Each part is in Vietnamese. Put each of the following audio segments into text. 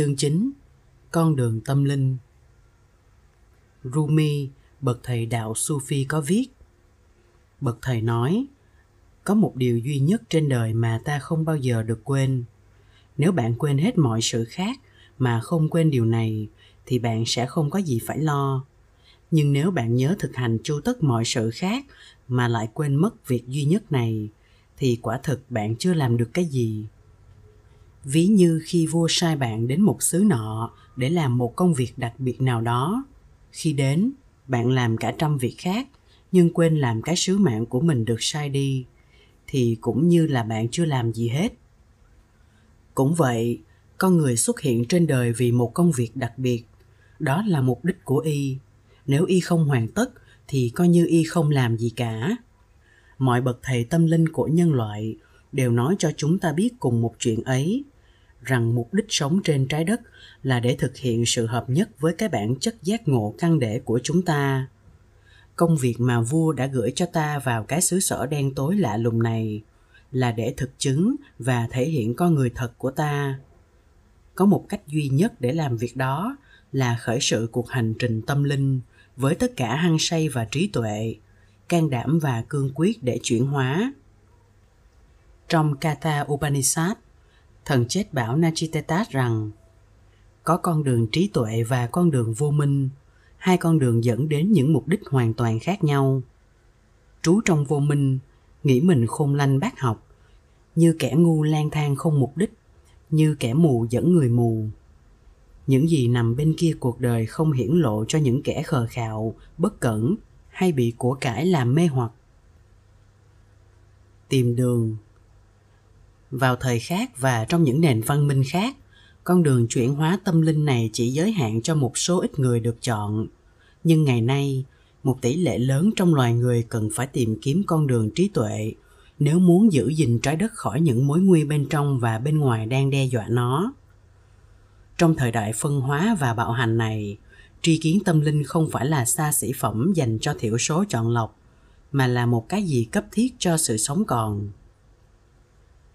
Chương 9 Con đường tâm linh. Rumi, bậc thầy đạo Sufi có viết. Bậc thầy nói Có một điều duy nhất trên đời mà ta không bao giờ được quên. Nếu bạn quên hết mọi sự khác mà không quên điều này thì bạn sẽ không có gì phải lo. Nhưng nếu bạn nhớ thực hành chu tất mọi sự khác mà lại quên mất việc duy nhất này thì quả thực bạn chưa làm được cái gì ví như khi vua sai bạn đến một xứ nọ để làm một công việc đặc biệt nào đó. Khi đến, bạn làm cả trăm việc khác, nhưng quên làm cái sứ mạng của mình được sai đi, thì cũng như là bạn chưa làm gì hết. Cũng vậy, con người xuất hiện trên đời vì một công việc đặc biệt. Đó là mục đích của y. Nếu y không hoàn tất, thì coi như y không làm gì cả. Mọi bậc thầy tâm linh của nhân loại đều nói cho chúng ta biết cùng một chuyện ấy rằng mục đích sống trên trái đất là để thực hiện sự hợp nhất với cái bản chất giác ngộ căn để của chúng ta. Công việc mà vua đã gửi cho ta vào cái xứ sở đen tối lạ lùng này là để thực chứng và thể hiện con người thật của ta. Có một cách duy nhất để làm việc đó là khởi sự cuộc hành trình tâm linh với tất cả hăng say và trí tuệ can đảm và cương quyết để chuyển hóa. Trong Kata Upanishad, thần chết bảo Nachitetat rằng có con đường trí tuệ và con đường vô minh, hai con đường dẫn đến những mục đích hoàn toàn khác nhau. Trú trong vô minh, nghĩ mình khôn lanh bác học, như kẻ ngu lang thang không mục đích, như kẻ mù dẫn người mù. Những gì nằm bên kia cuộc đời không hiển lộ cho những kẻ khờ khạo bất cẩn hay bị của cải làm mê hoặc. Tìm đường vào thời khác và trong những nền văn minh khác. Con đường chuyển hóa tâm linh này chỉ giới hạn cho một số ít người được chọn. Nhưng ngày nay, một tỷ lệ lớn trong loài người cần phải tìm kiếm con đường trí tuệ. Nếu muốn giữ gìn trái đất khỏi những mối nguy bên trong và bên ngoài đang đe dọa nó. Trong thời đại phân hóa và bạo hành này, tri kiến tâm linh không phải là xa xỉ phẩm dành cho thiểu số chọn lọc, mà là một cái gì cấp thiết cho sự sống còn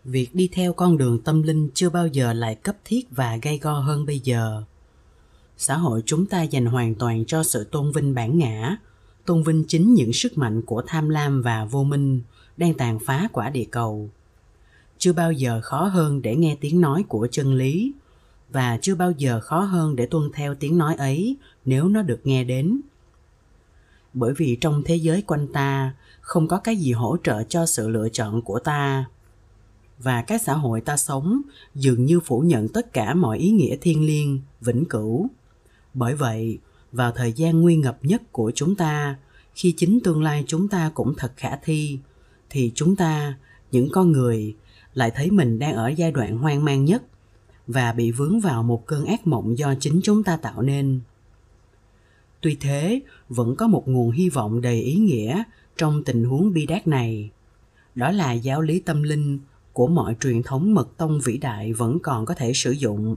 việc đi theo con đường tâm linh chưa bao giờ lại cấp thiết và gay go hơn bây giờ. Xã hội chúng ta dành hoàn toàn cho sự tôn vinh bản ngã, tôn vinh chính những sức mạnh của tham lam và vô minh đang tàn phá quả địa cầu. Chưa bao giờ khó hơn để nghe tiếng nói của chân lý và chưa bao giờ khó hơn để tuân theo tiếng nói ấy nếu nó được nghe đến. Bởi vì trong thế giới quanh ta, không có cái gì hỗ trợ cho sự lựa chọn của ta và cái xã hội ta sống dường như phủ nhận tất cả mọi ý nghĩa thiêng liêng, vĩnh cửu. Bởi vậy, vào thời gian nguy ngập nhất của chúng ta, khi chính tương lai chúng ta cũng thật khả thi, thì chúng ta, những con người, lại thấy mình đang ở giai đoạn hoang mang nhất và bị vướng vào một cơn ác mộng do chính chúng ta tạo nên. Tuy thế, vẫn có một nguồn hy vọng đầy ý nghĩa trong tình huống bi đát này. Đó là giáo lý tâm linh của mọi truyền thống mật tông vĩ đại vẫn còn có thể sử dụng.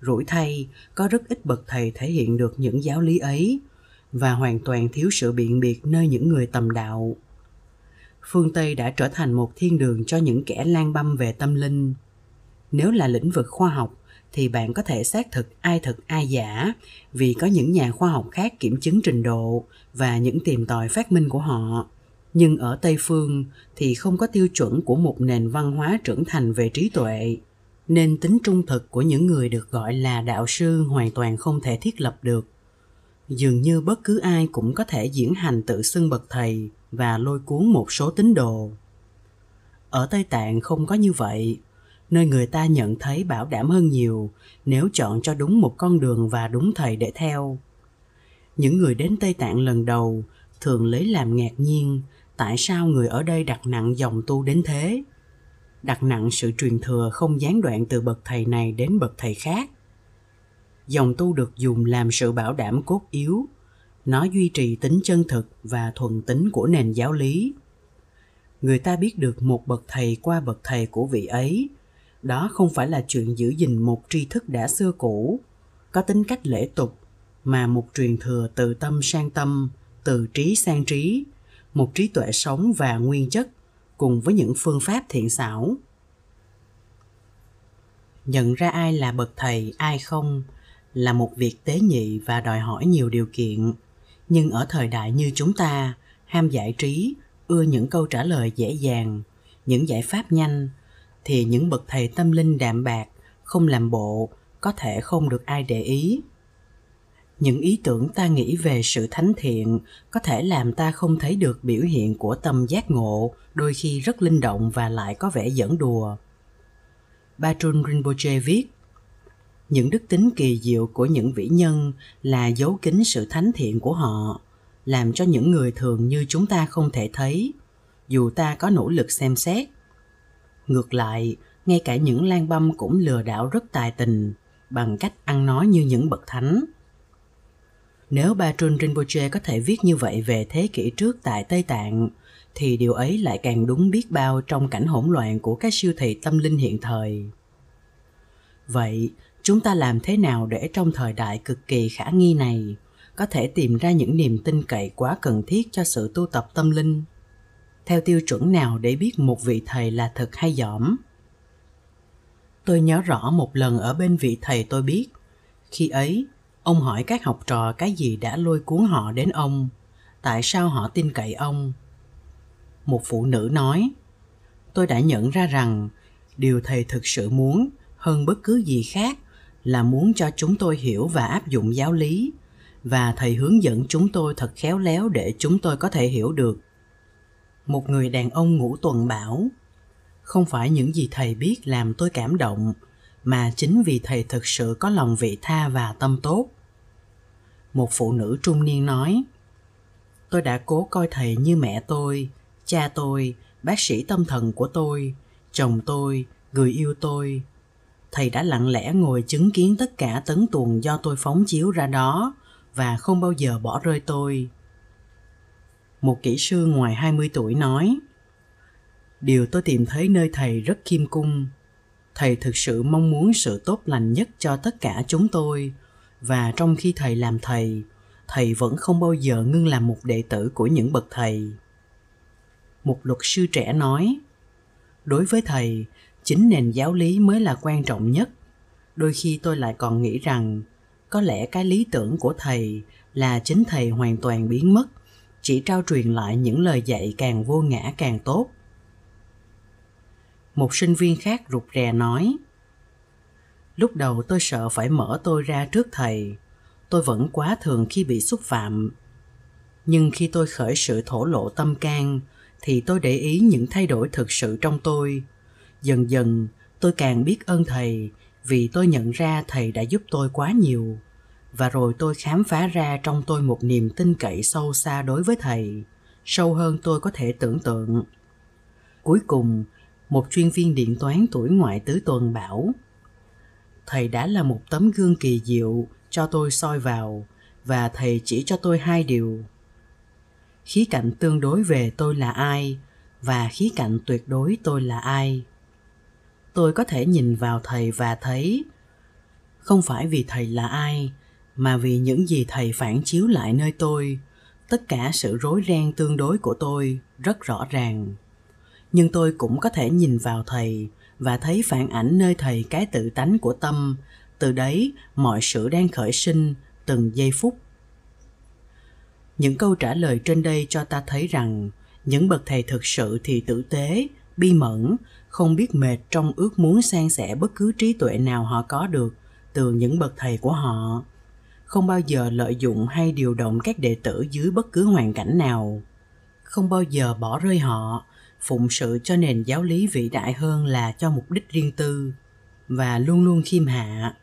Rủi thay, có rất ít bậc thầy thể hiện được những giáo lý ấy, và hoàn toàn thiếu sự biện biệt nơi những người tầm đạo. Phương tây đã trở thành một thiên đường cho những kẻ lang băm về tâm linh. Nếu là lĩnh vực khoa học, thì bạn có thể xác thực ai thật, ai giả, vì có những nhà khoa học khác kiểm chứng trình độ và những tìm tòi phát minh của họ nhưng ở tây phương thì không có tiêu chuẩn của một nền văn hóa trưởng thành về trí tuệ. Nên tính trung thực của những người được gọi là đạo sư hoàn toàn không thể thiết lập được. Dường như bất cứ ai cũng có thể diễn hành tự xưng bậc thầy và lôi cuốn một số tín đồ. Ở tây tạng không có như vậy, nơi người ta nhận thấy bảo đảm hơn nhiều nếu chọn cho đúng một con đường và đúng thầy để theo. Những người đến tây tạng lần đầu thường lấy làm ngạc nhiên tại sao người ở đây đặt nặng dòng tu đến thế? Đặt nặng sự truyền thừa không gián đoạn từ bậc thầy này đến bậc thầy khác. Dòng tu được dùng làm sự bảo đảm cốt yếu. Nó duy trì tính chân thực và thuần tính của nền giáo lý. Người ta biết được một bậc thầy qua bậc thầy của vị ấy. Đó không phải là chuyện giữ gìn một tri thức đã xưa cũ. Có tính cách lễ tục, mà một truyền thừa từ tâm sang tâm, từ trí sang trí một trí tuệ sống và nguyên chất cùng với những phương pháp thiện xảo. Nhận ra ai là bậc thầy, ai không là một việc tế nhị và đòi hỏi nhiều điều kiện. Nhưng ở thời đại như chúng ta, ham giải trí, ưa những câu trả lời dễ dàng, những giải pháp nhanh, thì những bậc thầy tâm linh đạm bạc, không làm bộ, có thể không được ai để ý những ý tưởng ta nghĩ về sự thánh thiện có thể làm ta không thấy được biểu hiện của tâm giác ngộ, đôi khi rất linh động và lại có vẻ dẫn đùa. Bajun Rinpoche viết, những đức tính kỳ diệu của những vĩ nhân là dấu kín sự thánh thiện của họ, làm cho những người thường như chúng ta không thể thấy. Dù ta có nỗ lực xem xét, ngược lại, ngay cả những lang băm cũng lừa đảo rất tài tình, bằng cách ăn nói như những bậc thánh nếu Bajun Rinpoche có thể viết như vậy về thế kỷ trước tại Tây Tạng, thì điều ấy lại càng đúng biết bao trong cảnh hỗn loạn của các siêu thị tâm linh hiện thời. Vậy, chúng ta làm thế nào để trong thời đại cực kỳ khả nghi này có thể tìm ra những niềm tin cậy quá cần thiết cho sự tu tập tâm linh? Theo tiêu chuẩn nào để biết một vị thầy là thật hay dỏm? Tôi nhớ rõ một lần ở bên vị thầy tôi biết, khi ấy ông hỏi các học trò cái gì đã lôi cuốn họ đến ông? Tại sao họ tin cậy ông? Một phụ nữ nói, tôi đã nhận ra rằng điều thầy thực sự muốn hơn bất cứ gì khác là muốn cho chúng tôi hiểu và áp dụng giáo lý, và thầy hướng dẫn chúng tôi thật khéo léo để chúng tôi có thể hiểu được. Một người đàn ông ngủ tuần bảo, không phải những gì thầy biết làm tôi cảm động, mà chính vì thầy thực sự có lòng vị tha và tâm tốt một phụ nữ trung niên nói tôi đã cố coi thầy như mẹ tôi cha tôi bác sĩ tâm thần của tôi chồng tôi người yêu tôi thầy đã lặng lẽ ngồi chứng kiến tất cả tấn tuồng do tôi phóng chiếu ra đó và không bao giờ bỏ rơi tôi. Một kỹ sư ngoài 20 tuổi nói, Điều tôi tìm thấy nơi thầy rất khiêm cung. Thầy thực sự mong muốn sự tốt lành nhất cho tất cả chúng tôi và trong khi thầy làm thầy thầy vẫn không bao giờ ngưng làm một đệ tử của những bậc thầy. Một luật sư trẻ nói, đối với thầy, chính nền giáo lý mới là quan trọng nhất. Đôi khi tôi lại còn nghĩ rằng, có lẽ cái lý tưởng của thầy là chính thầy hoàn toàn biến mất, chỉ trao truyền lại những lời dạy càng vô ngã càng tốt. Một sinh viên khác rụt rè nói lúc đầu tôi sợ phải mở tôi ra trước thầy. Tôi vẫn quá thường khi bị xúc phạm. Nhưng khi tôi khởi sự thổ lộ tâm can, thì tôi để ý những thay đổi thực sự trong tôi. Dần dần, tôi càng biết ơn thầy, vì tôi nhận ra thầy đã giúp tôi quá nhiều. Và rồi tôi khám phá ra trong tôi một niềm tin cậy sâu xa đối với thầy, sâu hơn tôi có thể tưởng tượng. Cuối cùng, một chuyên viên điện toán tuổi ngoại tứ tuần bảo thầy đã là một tấm gương kỳ diệu cho tôi soi vào, và thầy chỉ cho tôi hai điều. Khí cạnh tương đối về tôi là ai, và khí cạnh tuyệt đối tôi là ai? Tôi có thể nhìn vào thầy và thấy, không phải vì thầy là ai, mà vì những gì thầy phản chiếu lại nơi tôi, tất cả sự rối ren tương đối của tôi rất rõ ràng. Nhưng tôi cũng có thể nhìn vào thầy và thấy phản ảnh nơi thầy cái tự tánh của tâm. Từ đấy, mọi sự đang khởi sinh từng giây phút. Những câu trả lời trên đây cho ta thấy rằng, những bậc thầy thực sự thì tử tế, bi mẫn, không biết mệt trong ước muốn san sẻ bất cứ trí tuệ nào họ có được từ những bậc thầy của họ. Không bao giờ lợi dụng hay điều động các đệ tử dưới bất cứ hoàn cảnh nào. Không bao giờ bỏ rơi họ phụng sự cho nền giáo lý vĩ đại hơn là cho mục đích riêng tư, và luôn luôn khiêm hạ.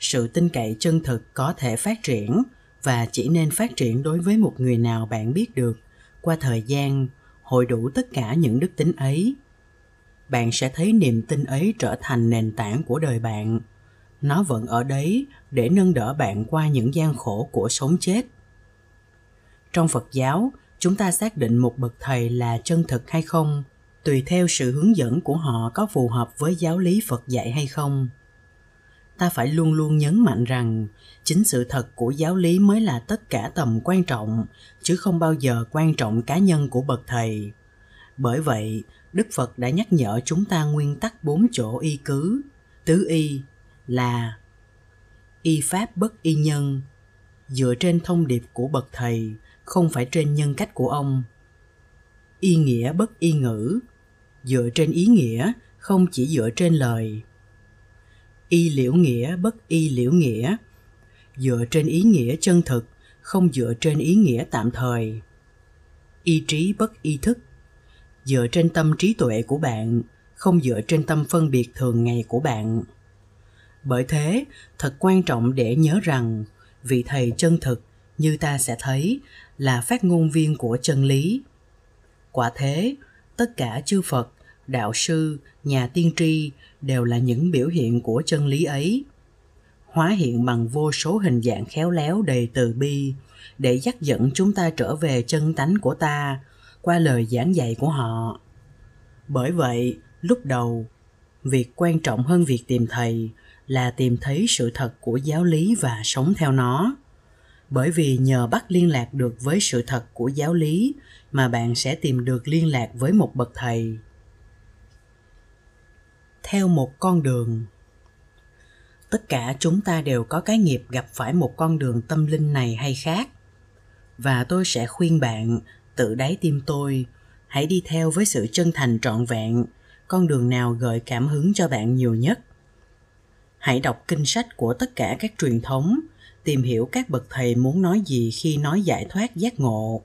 Sự tin cậy chân thực có thể phát triển và chỉ nên phát triển đối với một người nào bạn biết được. Qua thời gian, hội đủ tất cả những đức tính ấy. Bạn sẽ thấy niềm tin ấy trở thành nền tảng của đời bạn. Nó vẫn ở đấy để nâng đỡ bạn qua những gian khổ của sống chết. Trong phật giáo chúng ta xác định một bậc thầy là chân thực hay không, tùy theo sự hướng dẫn của họ có phù hợp với giáo lý phật dạy hay không. Ta phải luôn luôn nhấn mạnh rằng, chính sự thật của giáo lý mới là tất cả tầm quan trọng, chứ không bao giờ quan trọng cá nhân của bậc thầy. Bởi vậy, đức phật đã nhắc nhở chúng ta nguyên tắc bốn chỗ y cứ. Tứ y là y pháp bất y nhân. Dựa trên thông điệp của bậc thầy không phải trên nhân cách của ông. Y nghĩa bất y ngữ, dựa trên ý nghĩa, không chỉ dựa trên lời. Y liễu nghĩa bất y liễu nghĩa, dựa trên ý nghĩa chân thực, không dựa trên ý nghĩa tạm thời. Y trí bất y thức, dựa trên tâm trí tuệ của bạn, không dựa trên tâm phân biệt thường ngày của bạn. Bởi thế, thật quan trọng để nhớ rằng, vị thầy chân thực như ta sẽ thấy là phát ngôn viên của chân lý. Quả thế, tất cả chư phật, đạo sư, nhà tiên tri đều là những biểu hiện của chân lý ấy, hóa hiện bằng vô số hình dạng khéo léo đầy từ bi để dắt dẫn chúng ta trở về chân tánh của ta qua lời giảng dạy của họ. Bởi vậy, lúc đầu, việc quan trọng hơn việc tìm thầy là tìm thấy sự thật của giáo lý và sống theo nó bởi vì nhờ bắt liên lạc được với sự thật của giáo lý mà bạn sẽ tìm được liên lạc với một bậc thầy. Theo một con đường, tất cả chúng ta đều có cái nghiệp gặp phải một con đường tâm linh này hay khác. Và tôi sẽ khuyên bạn, tự đáy tim tôi, hãy đi theo với sự chân thành trọn vẹn, con đường nào gợi cảm hứng cho bạn nhiều nhất. Hãy đọc kinh sách của tất cả các truyền thống tìm hiểu các bậc thầy muốn nói gì khi nói giải thoát giác ngộ,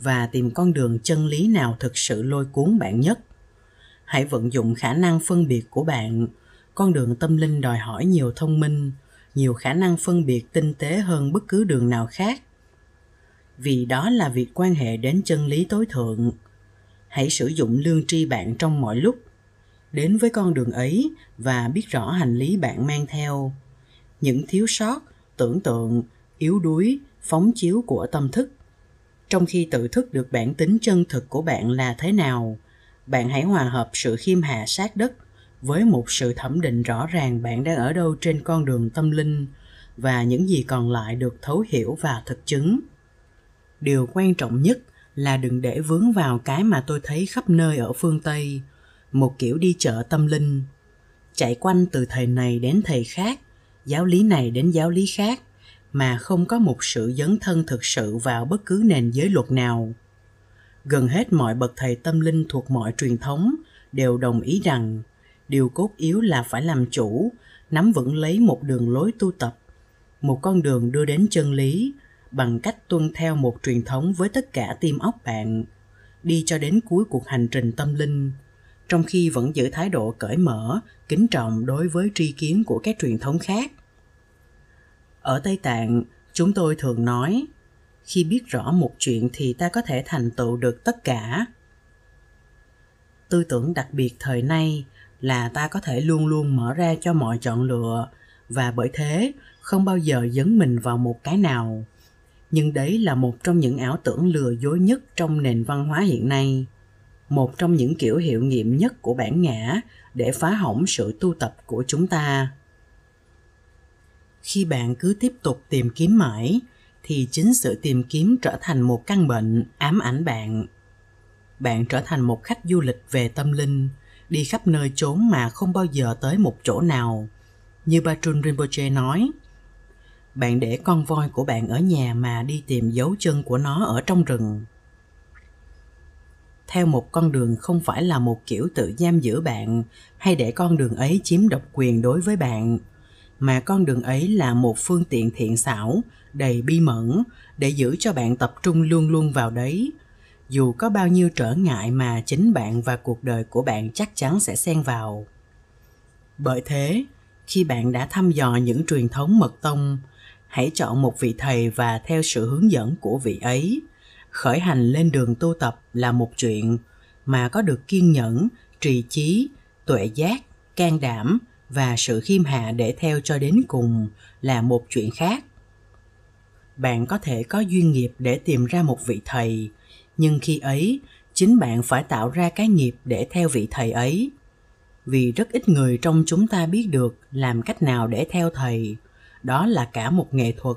và tìm con đường chân lý nào thực sự lôi cuốn bạn nhất. Hãy vận dụng khả năng phân biệt của bạn. Con đường tâm linh đòi hỏi nhiều thông minh, nhiều khả năng phân biệt tinh tế hơn bất cứ đường nào khác. Vì đó là việc quan hệ đến chân lý tối thượng. Hãy sử dụng lương tri bạn trong mọi lúc. Đến với con đường ấy và biết rõ hành lý bạn mang theo. Những thiếu sót tưởng tượng, yếu đuối, phóng chiếu của tâm thức. Trong khi tự thức được bản tính chân thực của bạn là thế nào, bạn hãy hòa hợp sự khiêm hạ sát đất với một sự thẩm định rõ ràng bạn đang ở đâu trên con đường tâm linh và những gì còn lại được thấu hiểu và thực chứng. Điều quan trọng nhất là đừng để vướng vào cái mà tôi thấy khắp nơi ở phương tây, một kiểu đi chợ tâm linh. Chạy quanh từ thầy này đến thầy khác giáo lý này đến giáo lý khác, mà không có một sự dấn thân thực sự vào bất cứ nền giới luật nào. Gần hết mọi bậc thầy tâm linh thuộc mọi truyền thống đều đồng ý rằng điều cốt yếu là phải làm chủ, nắm vững lấy một đường lối tu tập, một con đường đưa đến chân lý bằng cách tuân theo một truyền thống với tất cả tim óc bạn, đi cho đến cuối cuộc hành trình tâm linh trong khi vẫn giữ thái độ cởi mở, kính trọng đối với tri kiến của các truyền thống khác. Ở tây tạng, chúng tôi thường nói, khi biết rõ một chuyện thì ta có thể thành tựu được tất cả. Tư tưởng đặc biệt thời nay là ta có thể luôn luôn mở ra cho mọi chọn lựa, và bởi thế không bao giờ dấn mình vào một cái nào. Nhưng đấy là một trong những ảo tưởng lừa dối nhất trong nền văn hóa hiện nay một trong những kiểu hiệu nghiệm nhất của bản ngã để phá hỏng sự tu tập của chúng ta. Khi bạn cứ tiếp tục tìm kiếm mãi, thì chính sự tìm kiếm trở thành một căn bệnh ám ảnh bạn. Bạn trở thành một khách du lịch về tâm linh, đi khắp nơi trốn mà không bao giờ tới một chỗ nào. Như Bachun Rinpoche nói, bạn để con voi của bạn ở nhà mà đi tìm dấu chân của nó ở trong rừng theo một con đường không phải là một kiểu tự giam giữ bạn hay để con đường ấy chiếm độc quyền đối với bạn, mà con đường ấy là một phương tiện thiện xảo, đầy bi mẫn, để giữ cho bạn tập trung luôn luôn vào đấy. Dù có bao nhiêu trở ngại mà chính bạn và cuộc đời của bạn chắc chắn sẽ xen vào. Bởi thế, khi bạn đã thăm dò những truyền thống mật tông, hãy chọn một vị thầy và theo sự hướng dẫn của vị ấy khởi hành lên đường tu tập là một chuyện mà có được kiên nhẫn, trì chí, tuệ giác, can đảm và sự khiêm hạ để theo cho đến cùng là một chuyện khác. Bạn có thể có duyên nghiệp để tìm ra một vị thầy, nhưng khi ấy, chính bạn phải tạo ra cái nghiệp để theo vị thầy ấy. Vì rất ít người trong chúng ta biết được làm cách nào để theo thầy, đó là cả một nghệ thuật.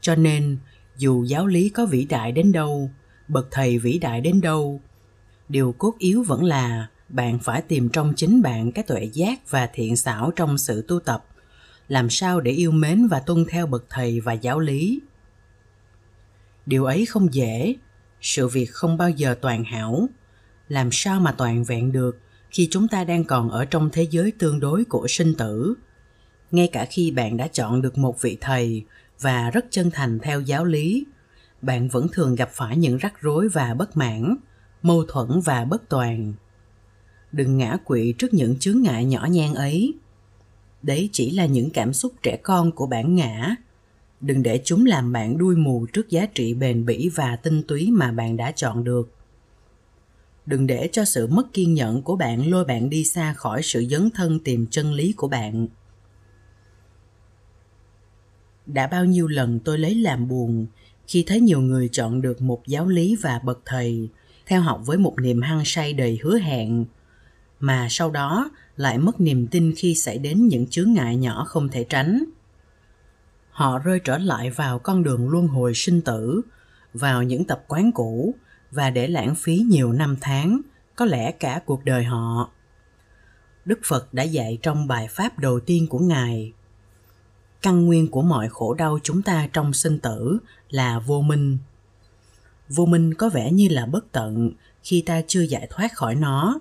Cho nên dù giáo lý có vĩ đại đến đâu, bậc thầy vĩ đại đến đâu, điều cốt yếu vẫn là bạn phải tìm trong chính bạn cái tuệ giác và thiện xảo trong sự tu tập. Làm sao để yêu mến và tuân theo bậc thầy và giáo lý? Điều ấy không dễ. Sự việc không bao giờ toàn hảo. Làm sao mà toàn vẹn được khi chúng ta đang còn ở trong thế giới tương đối của sinh tử? Ngay cả khi bạn đã chọn được một vị thầy và rất chân thành theo giáo lý. Bạn vẫn thường gặp phải những rắc rối và bất mãn, mâu thuẫn và bất toàn. Đừng ngã quỵ trước những chướng ngại nhỏ nhen ấy. Đấy chỉ là những cảm xúc trẻ con của bản ngã. Đừng để chúng làm bạn đuôi mù trước giá trị bền bỉ và tinh túy mà bạn đã chọn được. Đừng để cho sự mất kiên nhẫn của bạn lôi bạn đi xa khỏi sự dấn thân tìm chân lý của bạn đã bao nhiêu lần tôi lấy làm buồn khi thấy nhiều người chọn được một giáo lý và bậc thầy, theo học với một niềm hăng say đầy hứa hẹn, mà sau đó lại mất niềm tin khi xảy đến những chướng ngại nhỏ không thể tránh. Họ rơi trở lại vào con đường luân hồi sinh tử, vào những tập quán cũ và để lãng phí nhiều năm tháng, có lẽ cả cuộc đời họ. Đức phật đã dạy trong bài pháp đầu tiên của ngài căn nguyên của mọi khổ đau chúng ta trong sinh tử là vô minh. Vô minh có vẻ như là bất tận khi ta chưa giải thoát khỏi nó.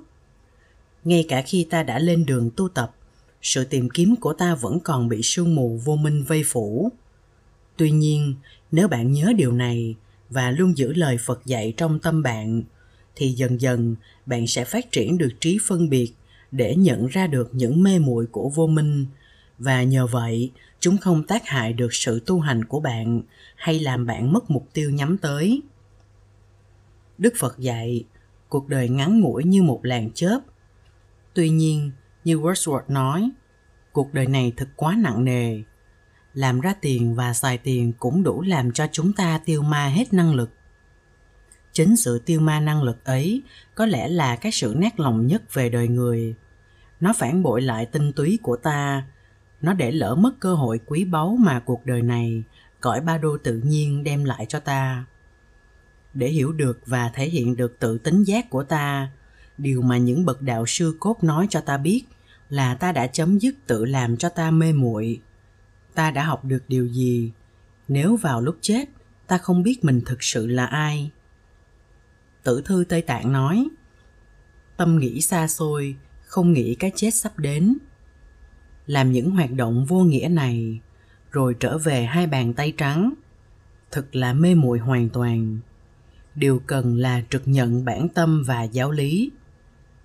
Ngay cả khi ta đã lên đường tu tập, sự tìm kiếm của ta vẫn còn bị sương mù vô minh vây phủ. Tuy nhiên, nếu bạn nhớ điều này và luôn giữ lời phật dạy trong tâm bạn, thì dần dần bạn sẽ phát triển được trí phân biệt để nhận ra được những mê muội của vô minh. Và nhờ vậy chúng không tác hại được sự tu hành của bạn hay làm bạn mất mục tiêu nhắm tới. Đức phật dạy, cuộc đời ngắn ngủi như một làn chớp. Tuy nhiên, như wordsworth nói, cuộc đời này thật quá nặng nề. Làm ra tiền và xài tiền cũng đủ làm cho chúng ta tiêu ma hết năng lực. Chính sự tiêu ma năng lực ấy có lẽ là cái sự nát lòng nhất về đời người. Nó phản bội lại tinh túy của ta nó để lỡ mất cơ hội quý báu mà cuộc đời này, cõi ba đô tự nhiên đem lại cho ta. Để hiểu được và thể hiện được tự tính giác của ta, điều mà những bậc đạo sư cốt nói cho ta biết là ta đã chấm dứt tự làm cho ta mê muội. Ta đã học được điều gì? Nếu vào lúc chết, ta không biết mình thực sự là ai. Tử thư tây tạng nói, tâm nghĩ xa xôi, không nghĩ cái chết sắp đến làm những hoạt động vô nghĩa này, rồi trở về hai bàn tay trắng. Thực là mê muội hoàn toàn. Điều cần là trực nhận bản tâm và giáo lý.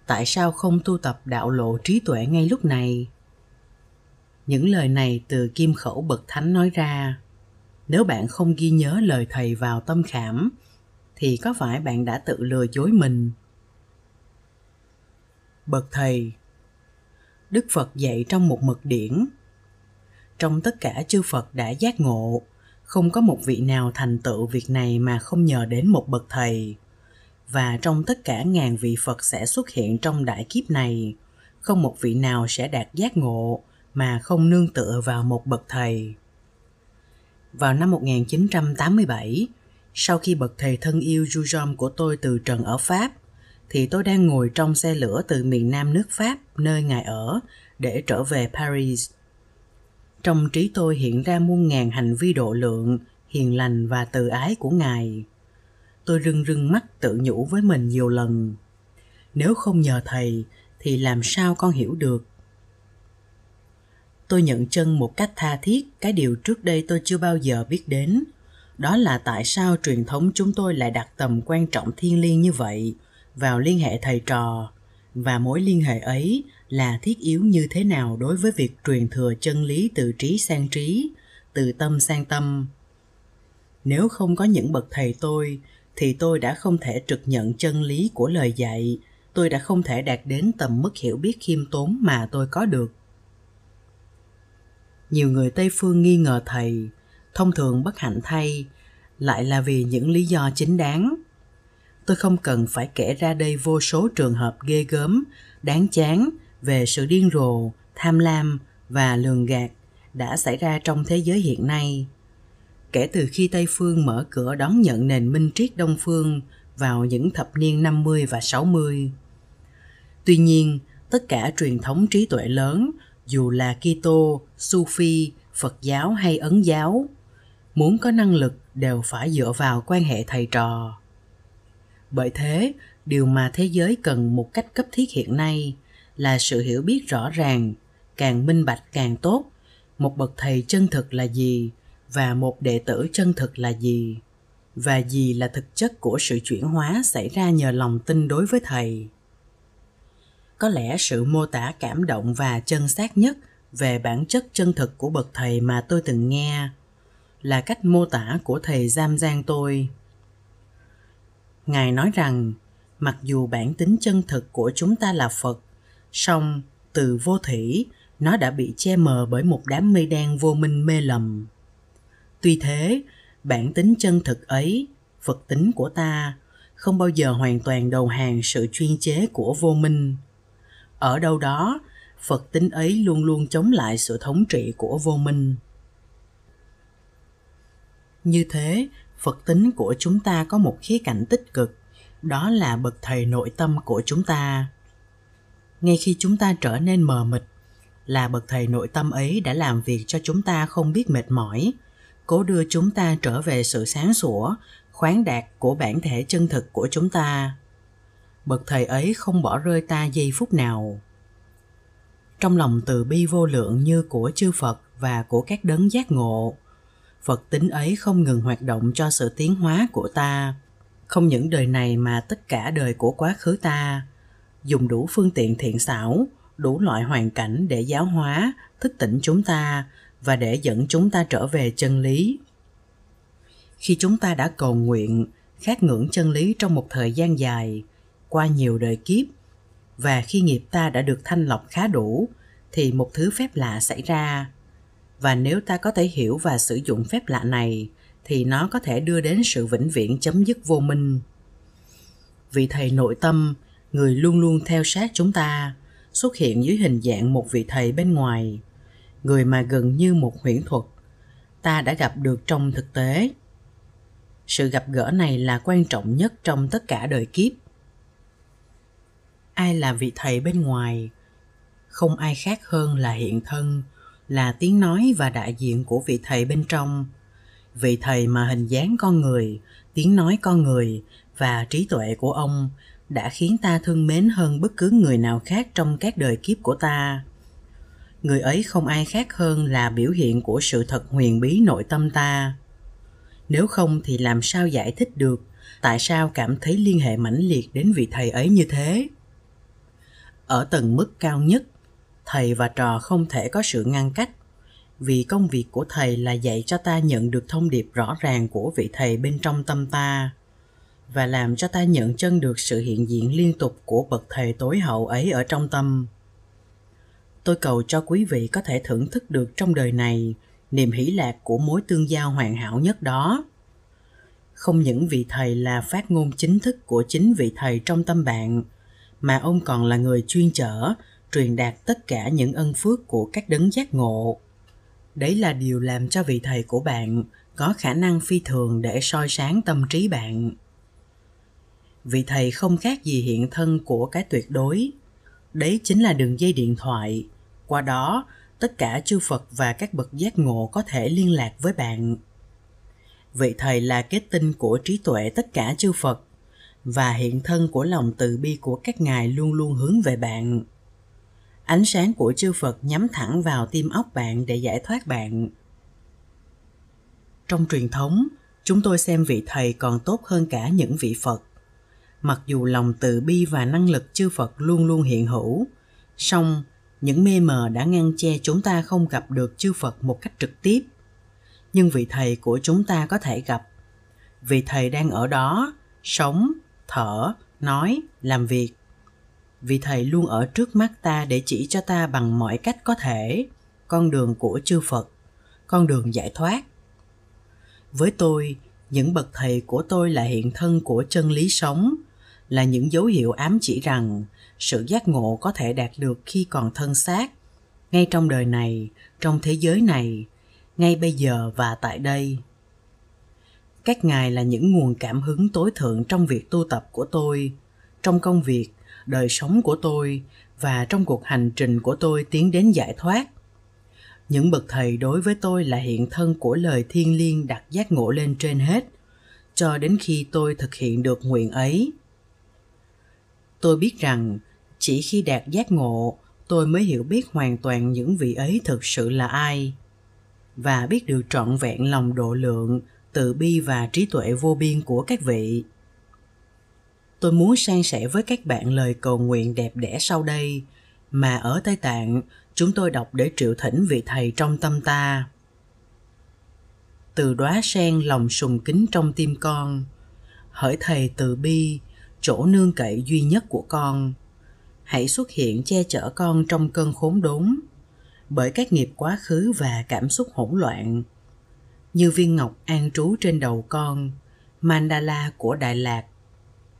Tại sao không tu tập đạo lộ trí tuệ ngay lúc này? Những lời này từ kim khẩu bậc thánh nói ra. Nếu bạn không ghi nhớ lời thầy vào tâm khảm, thì có phải bạn đã tự lừa dối mình? Bậc thầy đức phật dạy trong một mật điển trong tất cả chư phật đã giác ngộ không có một vị nào thành tựu việc này mà không nhờ đến một bậc thầy và trong tất cả ngàn vị phật sẽ xuất hiện trong đại kiếp này không một vị nào sẽ đạt giác ngộ mà không nương tựa vào một bậc thầy. Vào năm 1987, sau khi bậc thầy thân yêu Jujom của tôi từ trần ở Pháp, thì tôi đang ngồi trong xe lửa từ miền nam nước Pháp nơi ngài ở để trở về Paris. Trong trí tôi hiện ra muôn ngàn hành vi độ lượng, hiền lành và từ ái của ngài. Tôi rưng rưng mắt tự nhủ với mình nhiều lần. Nếu không nhờ thầy thì làm sao con hiểu được tôi nhận chân một cách tha thiết cái điều trước đây tôi chưa bao giờ biết đến đó là tại sao truyền thống chúng tôi lại đặt tầm quan trọng thiên liêng như vậy vào liên hệ thầy trò. Và mối liên hệ ấy là thiết yếu như thế nào đối với việc truyền thừa chân lý từ trí sang trí, từ tâm sang tâm. Nếu không có những bậc thầy tôi, thì tôi đã không thể trực nhận chân lý của lời dạy. Tôi đã không thể đạt đến tầm mức hiểu biết khiêm tốn mà tôi có được. Nhiều người tây phương nghi ngờ thầy. Thông thường bất hạnh thay, lại là vì những lý do chính đáng tôi không cần phải kể ra đây vô số trường hợp ghê gớm đáng chán về sự điên rồ tham lam và lường gạt đã xảy ra trong thế giới hiện nay kể từ khi Tây phương mở cửa đón nhận nền minh triết Đông phương vào những thập niên 50 và 60. Tuy nhiên, tất cả truyền thống trí tuệ lớn, dù là Kitô, Sufi, Phật giáo hay Ấn giáo, muốn có năng lực đều phải dựa vào quan hệ thầy trò. Bởi thế, điều mà thế giới cần một cách cấp thiết hiện nay là sự hiểu biết rõ ràng, càng minh bạch càng tốt, một bậc thầy chân thực là gì và một đệ tử chân thực là gì và gì là thực chất của sự chuyển hóa xảy ra nhờ lòng tin đối với thầy. Có lẽ sự mô tả cảm động và chân xác nhất về bản chất chân thực của bậc thầy mà tôi từng nghe là cách mô tả của thầy giam giang tôi ngài nói rằng, mặc dù bản tính chân thực của chúng ta là phật, song từ vô thủy nó đã bị che mờ bởi một đám mây đen vô minh mê lầm. Tuy thế, bản tính chân thực ấy, phật tính của ta, không bao giờ hoàn toàn đầu hàng sự chuyên chế của vô minh. Ở đâu đó, phật tính ấy luôn luôn chống lại sự thống trị của vô minh. Như thế phật tính của chúng ta có một khía cạnh tích cực, đó là bậc thầy nội tâm của chúng ta. Ngay khi chúng ta trở nên mờ mịt, là bậc thầy nội tâm ấy đã làm việc cho chúng ta không biết mệt mỏi, cố đưa chúng ta trở về sự sáng sủa, khoáng đạt của bản thể chân thực của chúng ta. Bậc thầy ấy không bỏ rơi ta giây phút nào. Trong lòng từ bi vô lượng như của chư phật và của các đấng giác ngộ phật tính ấy không ngừng hoạt động cho sự tiến hóa của ta. Không những đời này mà tất cả đời của quá khứ ta. Dùng đủ phương tiện thiện xảo, đủ loại hoàn cảnh để giáo hóa, thức tỉnh chúng ta và để dẫn chúng ta trở về chân lý. Khi chúng ta đã cầu nguyện, khát ngưỡng chân lý trong một thời gian dài, qua nhiều đời kiếp, và khi nghiệp ta đã được thanh lọc khá đủ, thì một thứ phép lạ xảy ra và nếu ta có thể hiểu và sử dụng phép lạ này, thì nó có thể đưa đến sự vĩnh viễn chấm dứt vô minh. Vị thầy nội tâm, người luôn luôn theo sát chúng ta, xuất hiện dưới hình dạng một vị thầy bên ngoài, người mà gần như một huyễn thuật, ta đã gặp được trong thực tế. Sự gặp gỡ này là quan trọng nhất trong tất cả đời kiếp. Ai là vị thầy bên ngoài, không ai khác hơn là hiện thân là tiếng nói và đại diện của vị thầy bên trong. Vị thầy mà hình dáng con người, tiếng nói con người và trí tuệ của ông đã khiến ta thương mến hơn bất cứ người nào khác trong các đời kiếp của ta. Người ấy không ai khác hơn là biểu hiện của sự thật huyền bí nội tâm ta. Nếu không thì làm sao giải thích được tại sao cảm thấy liên hệ mãnh liệt đến vị thầy ấy như thế? Ở tầng mức cao nhất thầy và trò không thể có sự ngăn cách, vì công việc của thầy là dạy cho ta nhận được thông điệp rõ ràng của vị thầy bên trong tâm ta, và làm cho ta nhận chân được sự hiện diện liên tục của bậc thầy tối hậu ấy ở trong tâm. Tôi cầu cho quý vị có thể thưởng thức được trong đời này niềm hỷ lạc của mối tương giao hoàn hảo nhất đó. Không những vị thầy là phát ngôn chính thức của chính vị thầy trong tâm bạn, mà ông còn là người chuyên chở truyền đạt tất cả những ân phước của các đấng giác ngộ. Đấy là điều làm cho vị thầy của bạn có khả năng phi thường để soi sáng tâm trí bạn. Vị thầy không khác gì hiện thân của cái tuyệt đối. Đấy chính là đường dây điện thoại. Qua đó, tất cả chư phật và các bậc giác ngộ có thể liên lạc với bạn. Vị thầy là kết tinh của trí tuệ tất cả chư phật và hiện thân của lòng từ bi của các ngài luôn luôn hướng về bạn ánh sáng của chư phật nhắm thẳng vào tim óc bạn để giải thoát bạn. Trong truyền thống, chúng tôi xem vị thầy còn tốt hơn cả những vị phật. Mặc dù lòng từ bi và năng lực chư phật luôn luôn hiện hữu, song những mê mờ đã ngăn che chúng ta không gặp được chư phật một cách trực tiếp. Nhưng vị thầy của chúng ta có thể gặp. Vị thầy đang ở đó, sống, thở, nói, làm việc vì thầy luôn ở trước mắt ta để chỉ cho ta bằng mọi cách có thể. Con đường của chư phật, con đường giải thoát. Với tôi, những bậc thầy của tôi là hiện thân của chân lý sống, là những dấu hiệu ám chỉ rằng sự giác ngộ có thể đạt được khi còn thân xác. Ngay trong đời này, trong thế giới này, ngay bây giờ và tại đây. Các ngài là những nguồn cảm hứng tối thượng trong việc tu tập của tôi, trong công việc đời sống của tôi và trong cuộc hành trình của tôi tiến đến giải thoát. Những bậc thầy đối với tôi là hiện thân của lời thiên liêng đặt giác ngộ lên trên hết, cho đến khi tôi thực hiện được nguyện ấy. Tôi biết rằng chỉ khi đạt giác ngộ, tôi mới hiểu biết hoàn toàn những vị ấy thực sự là ai, và biết được trọn vẹn lòng độ lượng, từ bi và trí tuệ vô biên của các vị tôi muốn san sẻ với các bạn lời cầu nguyện đẹp đẽ sau đây. Mà ở tây tạng, chúng tôi đọc để triệu thỉnh vị thầy trong tâm ta. Từ đóa sen lòng sùng kính trong tim con, hỡi thầy từ bi, chỗ nương cậy duy nhất của con. Hãy xuất hiện che chở con trong cơn khốn đốn, bởi các nghiệp quá khứ và cảm xúc hỗn loạn. Như viên ngọc an trú trên đầu con, mandala của đại lạc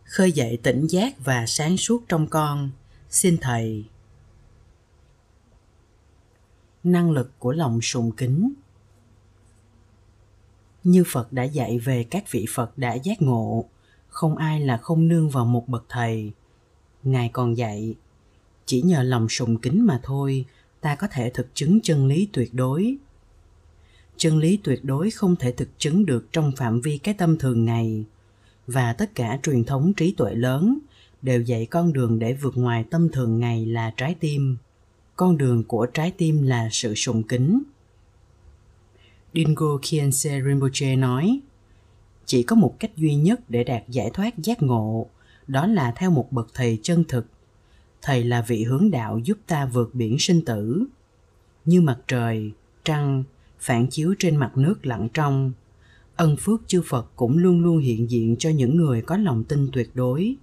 khơi dậy tỉnh giác và sáng suốt trong con. Xin thầy. Năng lực của lòng sùng kính. Như phật đã dạy về các vị phật đã giác ngộ, không ai là không nương vào một bậc thầy. Ngài còn dạy, chỉ nhờ lòng sùng kính mà thôi, ta có thể thực chứng chân lý tuyệt đối. Chân lý tuyệt đối không thể thực chứng được trong phạm vi cái tâm thường ngày và tất cả truyền thống trí tuệ lớn đều dạy con đường để vượt ngoài tâm thường ngày là trái tim. Con đường của trái tim là sự sùng kính. Dingo kiense Rinpoche nói, chỉ có một cách duy nhất để đạt giải thoát giác ngộ, đó là theo một bậc thầy chân thực. Thầy là vị hướng đạo giúp ta vượt biển sinh tử. Như mặt trời, trăng phản chiếu trên mặt nước lặng trong ân phước chư phật cũng luôn luôn hiện diện cho những người có lòng tin tuyệt đối.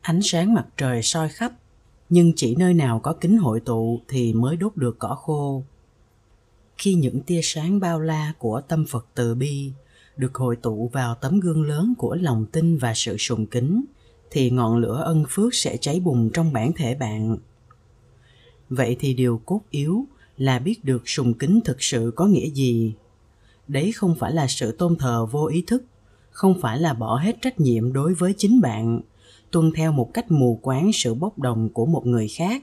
Ánh sáng mặt trời soi khắp, nhưng chỉ nơi nào có kính hội tụ thì mới đốt được cỏ khô. Khi những tia sáng bao la của tâm phật từ bi được hội tụ vào tấm gương lớn của lòng tin và sự sùng kính, thì ngọn lửa ân phước sẽ cháy bùng trong bản thể bạn. Vậy thì điều cốt yếu là biết được sùng kính thực sự có nghĩa gì? Đấy không phải là sự tôn thờ vô ý thức, không phải là bỏ hết trách nhiệm đối với chính bạn, tuân theo một cách mù quáng sự bốc đồng của một người khác.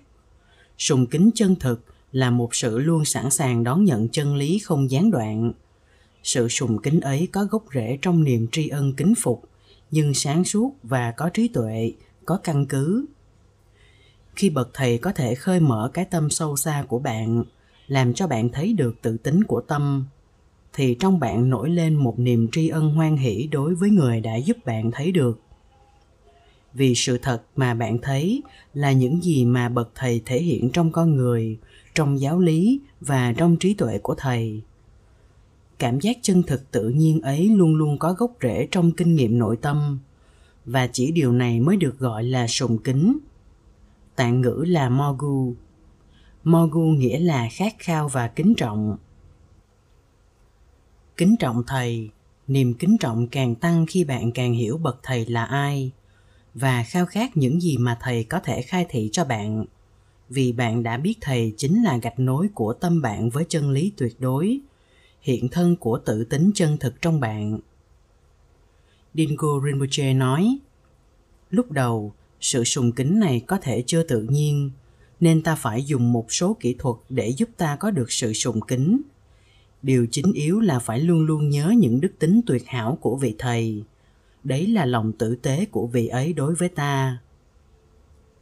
Sùng kính chân thực là một sự luôn sẵn sàng đón nhận chân lý không gián đoạn. Sự sùng kính ấy có gốc rễ trong niềm tri ân kính phục, nhưng sáng suốt và có trí tuệ, có căn cứ. Khi bậc thầy có thể khơi mở cái tâm sâu xa của bạn, làm cho bạn thấy được tự tính của tâm thì trong bạn nổi lên một niềm tri ân hoan hỷ đối với người đã giúp bạn thấy được. Vì sự thật mà bạn thấy là những gì mà bậc thầy thể hiện trong con người, trong giáo lý và trong trí tuệ của thầy. Cảm giác chân thực tự nhiên ấy luôn luôn có gốc rễ trong kinh nghiệm nội tâm, và chỉ điều này mới được gọi là sùng kính. Tạng ngữ là mogu. Mogu nghĩa là khát khao và kính trọng kính trọng thầy. Niềm kính trọng càng tăng khi bạn càng hiểu bậc thầy là ai và khao khát những gì mà thầy có thể khai thị cho bạn. Vì bạn đã biết thầy chính là gạch nối của tâm bạn với chân lý tuyệt đối, hiện thân của tự tính chân thực trong bạn. Dingo rinpoche nói, lúc đầu, sự sùng kính này có thể chưa tự nhiên, nên ta phải dùng một số kỹ thuật để giúp ta có được sự sùng kính điều chính yếu là phải luôn luôn nhớ những đức tính tuyệt hảo của vị thầy. Đấy là lòng tử tế của vị ấy đối với ta.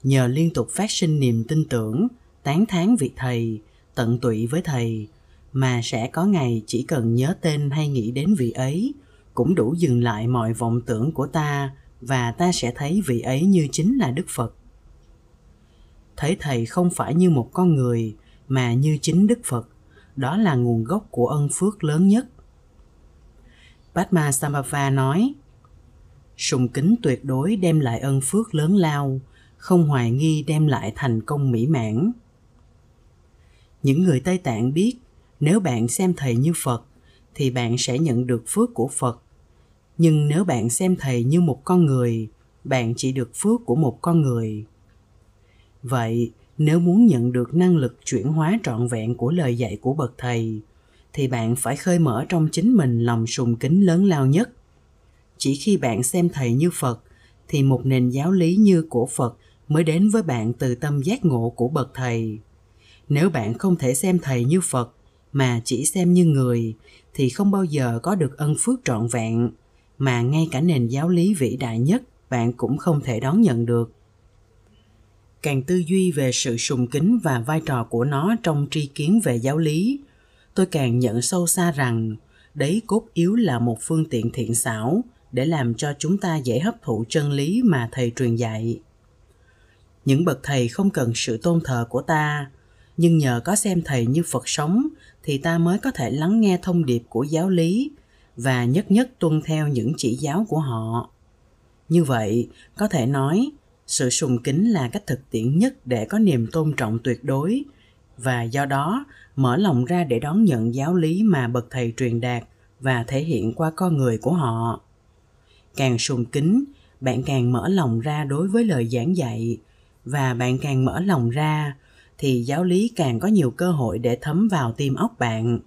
Nhờ liên tục phát sinh niềm tin tưởng, tán thán vị thầy, tận tụy với thầy, mà sẽ có ngày chỉ cần nhớ tên hay nghĩ đến vị ấy, cũng đủ dừng lại mọi vọng tưởng của ta và ta sẽ thấy vị ấy như chính là đức phật. Thấy thầy không phải như một con người, mà như chính đức phật đó là nguồn gốc của ân phước lớn nhất Padma Sambhava nói Sùng kính tuyệt đối đem lại ân phước lớn lao, không hoài nghi đem lại thành công mỹ mãn. Những người Tây Tạng biết nếu bạn xem thầy như Phật thì bạn sẽ nhận được phước của Phật. Nhưng nếu bạn xem thầy như một con người, bạn chỉ được phước của một con người. Vậy, nếu muốn nhận được năng lực chuyển hóa trọn vẹn của lời dạy của bậc thầy, thì bạn phải khơi mở trong chính mình lòng sùng kính lớn lao nhất – chỉ khi bạn xem thầy như phật thì một nền giáo lý như của phật mới đến với bạn từ tâm giác ngộ của bậc thầy. Nếu bạn không thể xem thầy như phật mà chỉ xem như người thì không bao giờ có được ân phước trọn vẹn mà ngay cả nền giáo lý vĩ đại nhất bạn cũng không thể đón nhận được càng tư duy về sự sùng kính và vai trò của nó trong tri kiến về giáo lý. Tôi càng nhận sâu xa rằng, đấy cốt yếu là một phương tiện thiện xảo để làm cho chúng ta dễ hấp thụ chân lý mà thầy truyền dạy. Những bậc thầy không cần sự tôn thờ của ta, nhưng nhờ có xem thầy như phật sống thì ta mới có thể lắng nghe thông điệp của giáo lý và nhất nhất tuân theo những chỉ giáo của họ. Như vậy, có thể nói sự sùng kính là cách thực tiễn nhất để có niềm tôn trọng tuyệt đối. Và do đó, mở lòng ra để đón nhận giáo lý mà bậc thầy truyền đạt và thể hiện qua con người của họ. Càng sùng kính, bạn càng mở lòng ra đối với lời giảng dạy. Và bạn càng mở lòng ra, thì giáo lý càng có nhiều cơ hội để thấm vào tim óc bạn.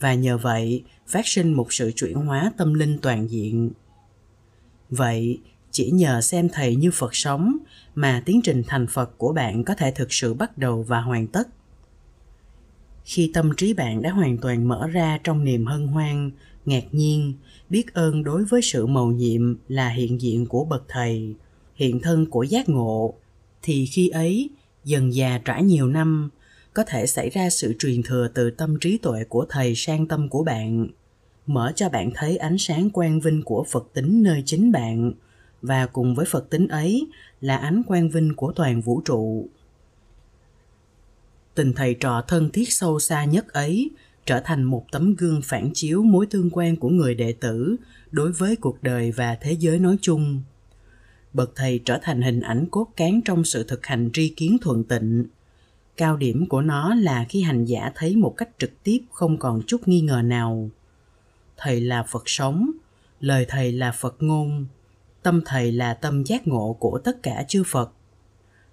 Và nhờ vậy, phát sinh một sự chuyển hóa tâm linh toàn diện. Vậy chỉ nhờ xem thầy như phật sống mà tiến trình thành phật của bạn có thể thực sự bắt đầu và hoàn tất. Khi tâm trí bạn đã hoàn toàn mở ra trong niềm hân hoan, ngạc nhiên, biết ơn đối với sự mầu nhiệm là hiện diện của bậc thầy, hiện thân của giác ngộ, thì khi ấy, dần già trải nhiều năm, có thể xảy ra sự truyền thừa từ tâm trí tuệ của thầy sang tâm của bạn, mở cho bạn thấy ánh sáng quang vinh của phật tính nơi chính bạn và cùng với phật tính ấy là ánh quang vinh của toàn vũ trụ. Tình thầy trò thân thiết sâu xa nhất ấy trở thành một tấm gương phản chiếu mối tương quan của người đệ tử đối với cuộc đời và thế giới nói chung. Bậc thầy trở thành hình ảnh cốt cán trong sự thực hành tri kiến thuận tịnh. Cao điểm của nó là khi hành giả thấy một cách trực tiếp, không còn chút nghi ngờ nào. Thầy là phật sống, lời thầy là phật ngôn tâm thầy là tâm giác ngộ của tất cả chư phật.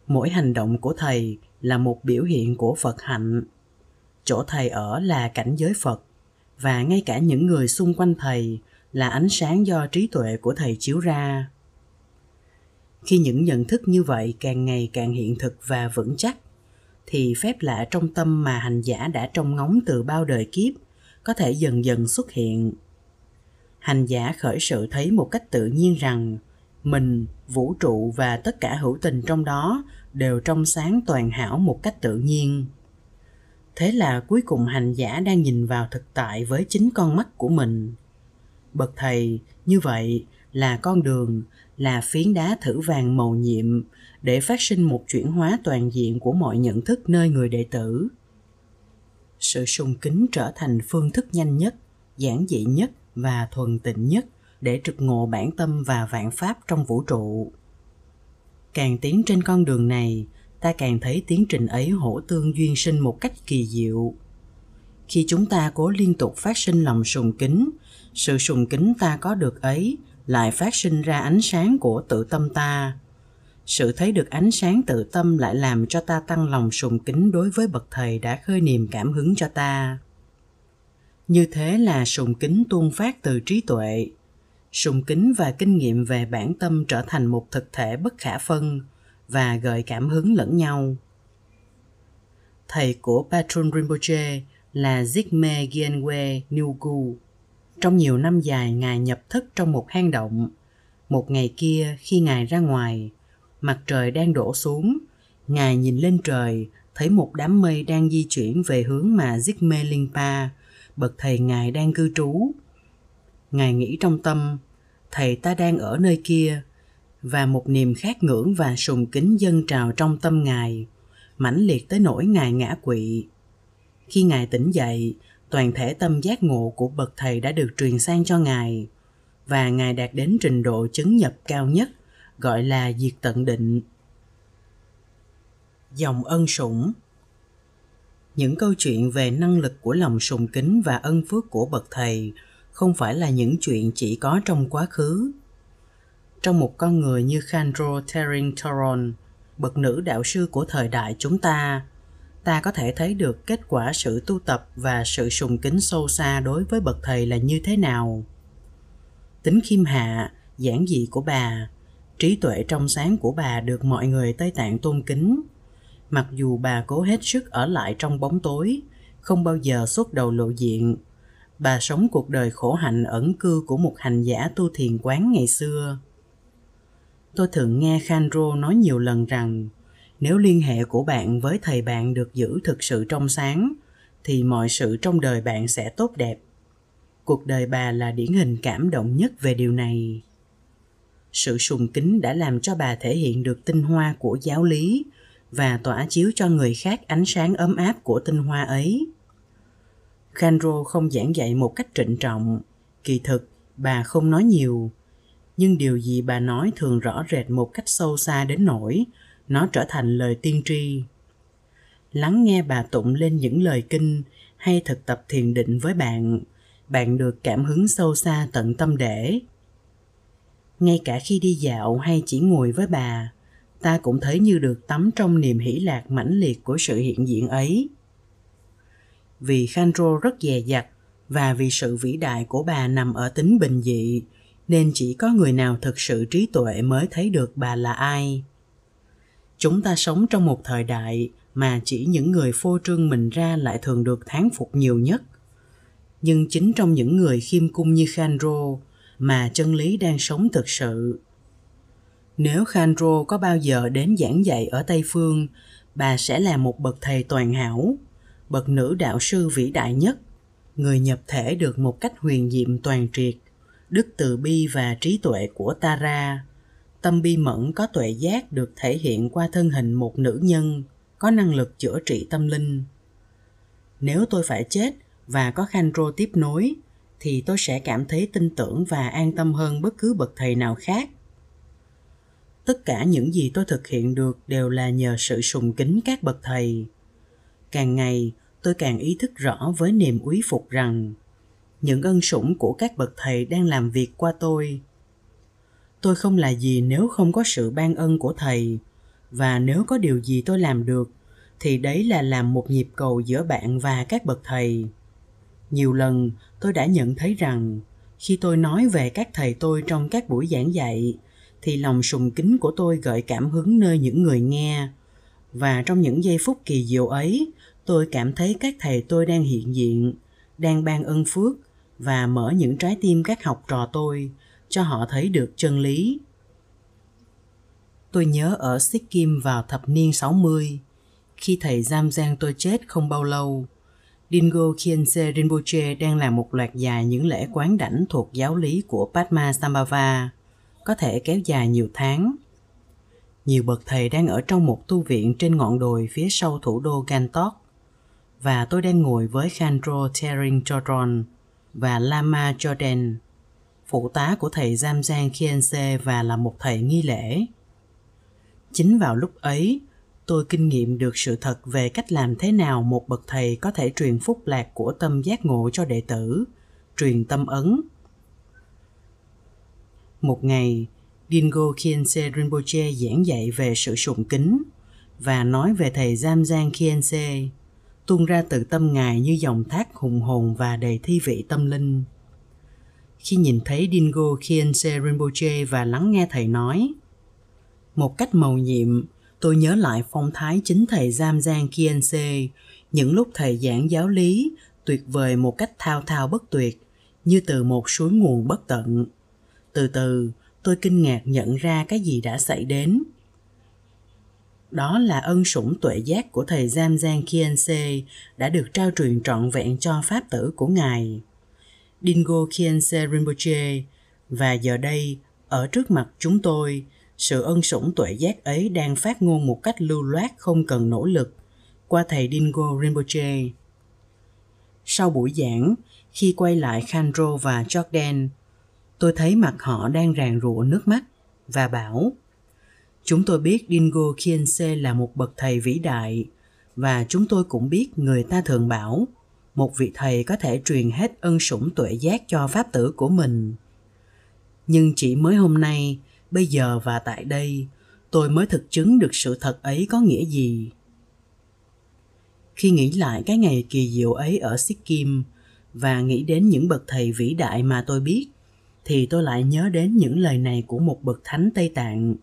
Mỗi hành động của thầy là một biểu hiện của phật hạnh. Chỗ thầy ở là cảnh giới phật, và ngay cả những người xung quanh thầy là ánh sáng do trí tuệ của thầy chiếu ra. Khi những nhận thức như vậy càng ngày càng hiện thực và vững chắc, thì phép lạ trong tâm mà hành giả đã trông ngóng từ bao đời kiếp có thể dần dần xuất hiện hành giả khởi sự thấy một cách tự nhiên rằng, mình, vũ trụ và tất cả hữu tình trong đó đều trong sáng toàn hảo một cách tự nhiên. Thế là cuối cùng hành giả đang nhìn vào thực tại với chính con mắt của mình. Bậc thầy, như vậy là con đường, là phiến đá thử vàng màu nhiệm để phát sinh một chuyển hóa toàn diện của mọi nhận thức nơi người đệ tử. Sự sùng kính trở thành phương thức nhanh nhất, giản dị nhất và thuần tịnh nhất để trực ngộ bản tâm và vạn pháp trong vũ trụ. Càng tiến trên con đường này, ta càng thấy tiến trình ấy hỗ tương duyên sinh một cách kỳ diệu. Khi chúng ta cố liên tục phát sinh lòng sùng kính, sự sùng kính ta có được ấy lại phát sinh ra ánh sáng của tự tâm ta. Sự thấy được ánh sáng tự tâm lại làm cho ta tăng lòng sùng kính đối với bậc thầy đã khơi niềm cảm hứng cho ta như thế là sùng kính tuôn phát từ trí tuệ sùng kính và kinh nghiệm về bản tâm trở thành một thực thể bất khả phân và gợi cảm hứng lẫn nhau thầy của Patron Rinpoche là Zigme Gyalwe Nyugu. Trong nhiều năm dài, Ngài nhập thức trong một hang động. Một ngày kia, khi Ngài ra ngoài, mặt trời đang đổ xuống, Ngài nhìn lên trời, thấy một đám mây đang di chuyển về hướng mà Zigme Lingpa, bậc thầy Ngài đang cư trú. Ngài nghĩ trong tâm, thầy ta đang ở nơi kia, và một niềm khát ngưỡng và sùng kính dâng trào trong tâm Ngài, mãnh liệt tới nỗi Ngài ngã quỵ. Khi Ngài tỉnh dậy, toàn thể tâm giác ngộ của bậc thầy đã được truyền sang cho Ngài, và Ngài đạt đến trình độ chứng nhập cao nhất, gọi là diệt tận định. Dòng ân sủng những câu chuyện về năng lực của lòng sùng kính và ân phước của bậc thầy không phải là những chuyện chỉ có trong quá khứ. Trong một con người như Khandro Tering Toron, bậc nữ đạo sư của thời đại chúng ta, ta có thể thấy được kết quả sự tu tập và sự sùng kính sâu xa đối với bậc thầy là như thế nào. Tính khiêm hạ, giản dị của bà, Trí tuệ trong sáng của bà được mọi người Tây Tạng tôn kính. Mặc dù bà cố hết sức ở lại trong bóng tối, không bao giờ xuất đầu lộ diện, bà sống cuộc đời khổ hạnh ẩn cư của một hành giả tu thiền quán ngày xưa. Tôi thường nghe Khandro nói nhiều lần rằng nếu liên hệ của bạn với thầy bạn được giữ thực sự trong sáng thì mọi sự trong đời bạn sẽ tốt đẹp. Cuộc đời bà là điển hình cảm động nhất về điều này. Sự sùng kính đã làm cho bà thể hiện được tinh hoa của giáo lý và tỏa chiếu cho người khác ánh sáng ấm áp của tinh hoa ấy. Khandro không giảng dạy một cách trịnh trọng. Kỳ thực, bà không nói nhiều. Nhưng điều gì bà nói thường rõ rệt một cách sâu xa đến nỗi nó trở thành lời tiên tri. Lắng nghe bà tụng lên những lời kinh hay thực tập thiền định với bạn bạn được cảm hứng sâu xa tận tâm để. Ngay cả khi đi dạo hay chỉ ngồi với bà ta cũng thấy như được tắm trong niềm hỷ lạc mãnh liệt của sự hiện diện ấy. Vì khandro rất dè dặt và vì sự vĩ đại của bà nằm ở tính bình dị, nên chỉ có người nào thực sự trí tuệ mới thấy được bà là ai. Chúng ta sống trong một thời đại mà chỉ những người phô trương mình ra lại thường được thán phục nhiều nhất. Nhưng chính trong những người khiêm cung như khandro mà chân lý đang sống thực sự nếu khandro có bao giờ đến giảng dạy ở tây phương, bà sẽ là một bậc thầy toàn hảo, bậc nữ đạo sư vĩ đại nhất, người nhập thể được một cách huyền diệm toàn triệt, đức từ bi và trí tuệ của tara. Tâm bi mẫn có tuệ giác được thể hiện qua thân hình một nữ nhân, có năng lực chữa trị tâm linh. Nếu tôi phải chết và có Khandro tiếp nối, thì tôi sẽ cảm thấy tin tưởng và an tâm hơn bất cứ bậc thầy nào khác tất cả những gì tôi thực hiện được đều là nhờ sự sùng kính các bậc thầy. Càng ngày, tôi càng ý thức rõ với niềm úy phục rằng những ân sủng của các bậc thầy đang làm việc qua tôi. Tôi không là gì nếu không có sự ban ân của thầy, và nếu có điều gì tôi làm được, thì đấy là làm một nhịp cầu giữa bạn và các bậc thầy. Nhiều lần, tôi đã nhận thấy rằng khi tôi nói về các thầy tôi trong các buổi giảng dạy thì lòng sùng kính của tôi gợi cảm hứng nơi những người nghe và trong những giây phút kỳ diệu ấy tôi cảm thấy các thầy tôi đang hiện diện đang ban ân phước và mở những trái tim các học trò tôi cho họ thấy được chân lý. Tôi nhớ ở Sikkim vào thập niên 60, khi thầy Giam Giang tôi chết không bao lâu, Dingo Khiense Rinpoche đang làm một loạt dài những lễ quán đảnh thuộc giáo lý của Padma Sambhava, có thể kéo dài nhiều tháng. Nhiều bậc thầy đang ở trong một tu viện trên ngọn đồi phía sau thủ đô Gantok, và tôi đang ngồi với Khandro Tering Chodron và Lama Jordan, phụ tá của thầy Giam Khyentse Khiense và là một thầy nghi lễ. Chính vào lúc ấy, tôi kinh nghiệm được sự thật về cách làm thế nào một bậc thầy có thể truyền phúc lạc của tâm giác ngộ cho đệ tử, truyền tâm ấn. Một ngày, Dingo Khiense Rinpoche giảng dạy về sự sùng kính và nói về thầy Giam Giang Khiense, tuôn ra từ tâm ngài như dòng thác hùng hồn và đầy thi vị tâm linh. Khi nhìn thấy Dingo Khiense Rinpoche và lắng nghe thầy nói, một cách màu nhiệm, tôi nhớ lại phong thái chính thầy Giam Giang Kiense, những lúc thầy giảng giáo lý tuyệt vời một cách thao thao bất tuyệt, như từ một suối nguồn bất tận. Từ từ, tôi kinh ngạc nhận ra cái gì đã xảy đến. Đó là ân sủng tuệ giác của thầy Giam Giang Kiense đã được trao truyền trọn vẹn cho pháp tử của ngài. Dingo Kiense Rinpoche và giờ đây ở trước mặt chúng tôi sự ân sủng tuệ giác ấy đang phát ngôn một cách lưu loát không cần nỗ lực qua thầy Dingo Rinpoche. Sau buổi giảng, khi quay lại Khandro và Jordan, tôi thấy mặt họ đang ràn rụa nước mắt và bảo Chúng tôi biết Dingo Kiense là một bậc thầy vĩ đại và chúng tôi cũng biết người ta thường bảo một vị thầy có thể truyền hết ân sủng tuệ giác cho pháp tử của mình. Nhưng chỉ mới hôm nay, bây giờ và tại đây tôi mới thực chứng được sự thật ấy có nghĩa gì khi nghĩ lại cái ngày kỳ diệu ấy ở sikkim và nghĩ đến những bậc thầy vĩ đại mà tôi biết thì tôi lại nhớ đến những lời này của một bậc thánh Tây Tạng.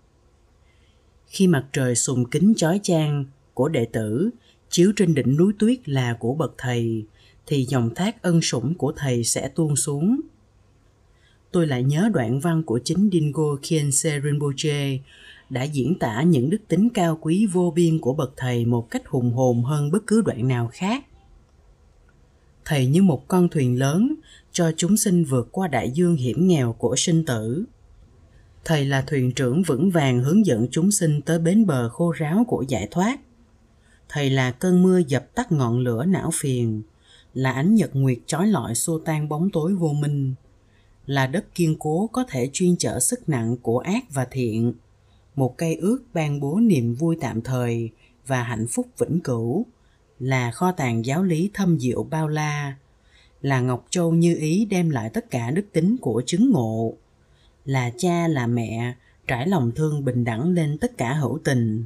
Khi mặt trời sùng kính chói chang của đệ tử, chiếu trên đỉnh núi tuyết là của bậc thầy, thì dòng thác ân sủng của thầy sẽ tuôn xuống. Tôi lại nhớ đoạn văn của chính Dingo Khyentse Rinpoche đã diễn tả những đức tính cao quý vô biên của bậc thầy một cách hùng hồn hơn bất cứ đoạn nào khác. Thầy như một con thuyền lớn cho chúng sinh vượt qua đại dương hiểm nghèo của sinh tử. Thầy là thuyền trưởng vững vàng hướng dẫn chúng sinh tới bến bờ khô ráo của giải thoát. Thầy là cơn mưa dập tắt ngọn lửa não phiền, là ánh nhật nguyệt chói lọi xua tan bóng tối vô minh, là đất kiên cố có thể chuyên chở sức nặng của ác và thiện, một cây ước ban bố niềm vui tạm thời và hạnh phúc vĩnh cửu, là kho tàng giáo lý thâm diệu bao la, là Ngọc Châu như ý đem lại tất cả đức tính của chứng ngộ, là cha là mẹ trải lòng thương bình đẳng lên tất cả hữu tình,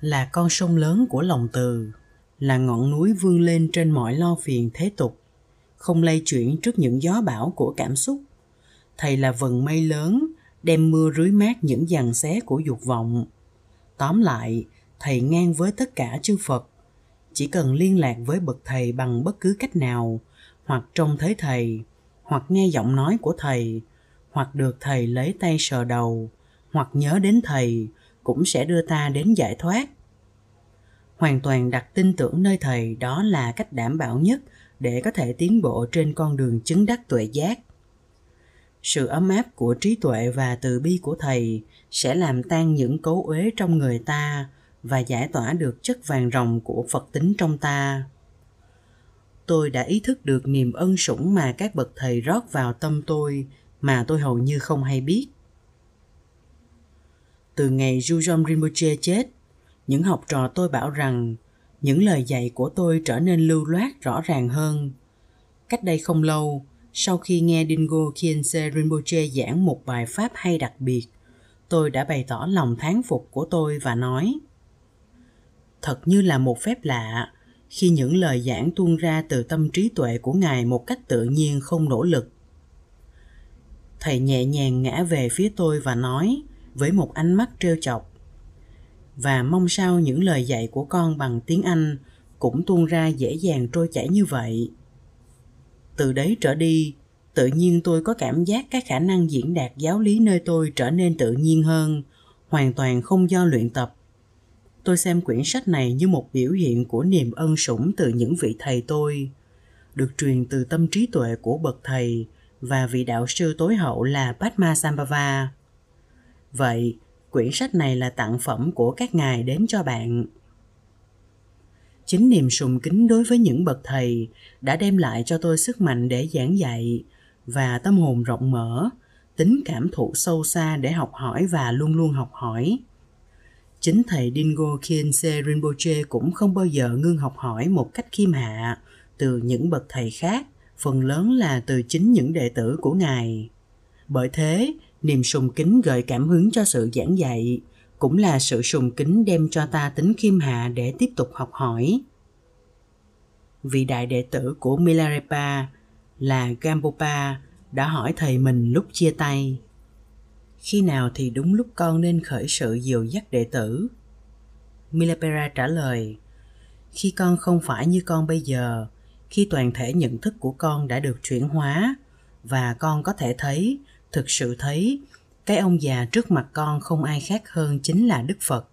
là con sông lớn của lòng từ, là ngọn núi vươn lên trên mọi lo phiền thế tục, không lay chuyển trước những gió bão của cảm xúc. Thầy là vần mây lớn, đem mưa rưới mát những dằn xé của dục vọng. Tóm lại, thầy ngang với tất cả chư Phật. Chỉ cần liên lạc với bậc thầy bằng bất cứ cách nào, hoặc trông thấy thầy, hoặc nghe giọng nói của thầy, hoặc được thầy lấy tay sờ đầu, hoặc nhớ đến thầy, cũng sẽ đưa ta đến giải thoát. Hoàn toàn đặt tin tưởng nơi thầy đó là cách đảm bảo nhất để có thể tiến bộ trên con đường chứng đắc tuệ giác. Sự ấm áp của trí tuệ và từ bi của thầy sẽ làm tan những cấu uế trong người ta và giải tỏa được chất vàng ròng của Phật tính trong ta. Tôi đã ý thức được niềm ân sủng mà các bậc thầy rót vào tâm tôi mà tôi hầu như không hay biết. Từ ngày Jujom Rinpoche chết, những học trò tôi bảo rằng những lời dạy của tôi trở nên lưu loát rõ ràng hơn. Cách đây không lâu, sau khi nghe Dingo Khyentse Rinpoche giảng một bài pháp hay đặc biệt, tôi đã bày tỏ lòng thán phục của tôi và nói Thật như là một phép lạ khi những lời giảng tuôn ra từ tâm trí tuệ của Ngài một cách tự nhiên không nỗ lực. Thầy nhẹ nhàng ngã về phía tôi và nói với một ánh mắt trêu chọc và mong sao những lời dạy của con bằng tiếng Anh cũng tuôn ra dễ dàng trôi chảy như vậy. Từ đấy trở đi, tự nhiên tôi có cảm giác các khả năng diễn đạt giáo lý nơi tôi trở nên tự nhiên hơn, hoàn toàn không do luyện tập. Tôi xem quyển sách này như một biểu hiện của niềm ân sủng từ những vị thầy tôi, được truyền từ tâm trí tuệ của bậc thầy và vị đạo sư tối hậu là Padma Sambhava. Vậy, quyển sách này là tặng phẩm của các ngài đến cho bạn. Chính niềm sùng kính đối với những bậc thầy đã đem lại cho tôi sức mạnh để giảng dạy và tâm hồn rộng mở, tính cảm thụ sâu xa để học hỏi và luôn luôn học hỏi. Chính thầy Dingo Khyentse Rinpoche cũng không bao giờ ngưng học hỏi một cách khiêm hạ từ những bậc thầy khác, phần lớn là từ chính những đệ tử của Ngài. Bởi thế, niềm sùng kính gợi cảm hứng cho sự giảng dạy, cũng là sự sùng kính đem cho ta tính khiêm hạ để tiếp tục học hỏi. Vị đại đệ tử của Milarepa là Gampopa đã hỏi thầy mình lúc chia tay. Khi nào thì đúng lúc con nên khởi sự dìu dắt đệ tử? Milapera trả lời, khi con không phải như con bây giờ, khi toàn thể nhận thức của con đã được chuyển hóa và con có thể thấy, thực sự thấy cái ông già trước mặt con không ai khác hơn chính là Đức Phật.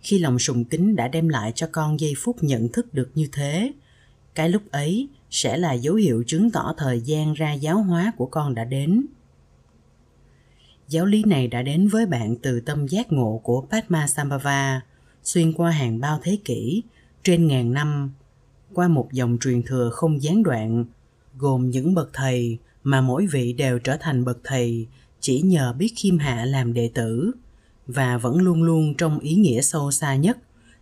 Khi lòng sùng kính đã đem lại cho con giây phút nhận thức được như thế, cái lúc ấy sẽ là dấu hiệu chứng tỏ thời gian ra giáo hóa của con đã đến. Giáo lý này đã đến với bạn từ tâm giác ngộ của Padma Sambhava, xuyên qua hàng bao thế kỷ, trên ngàn năm, qua một dòng truyền thừa không gián đoạn, gồm những bậc thầy mà mỗi vị đều trở thành bậc thầy chỉ nhờ biết khiêm hạ làm đệ tử và vẫn luôn luôn trong ý nghĩa sâu xa nhất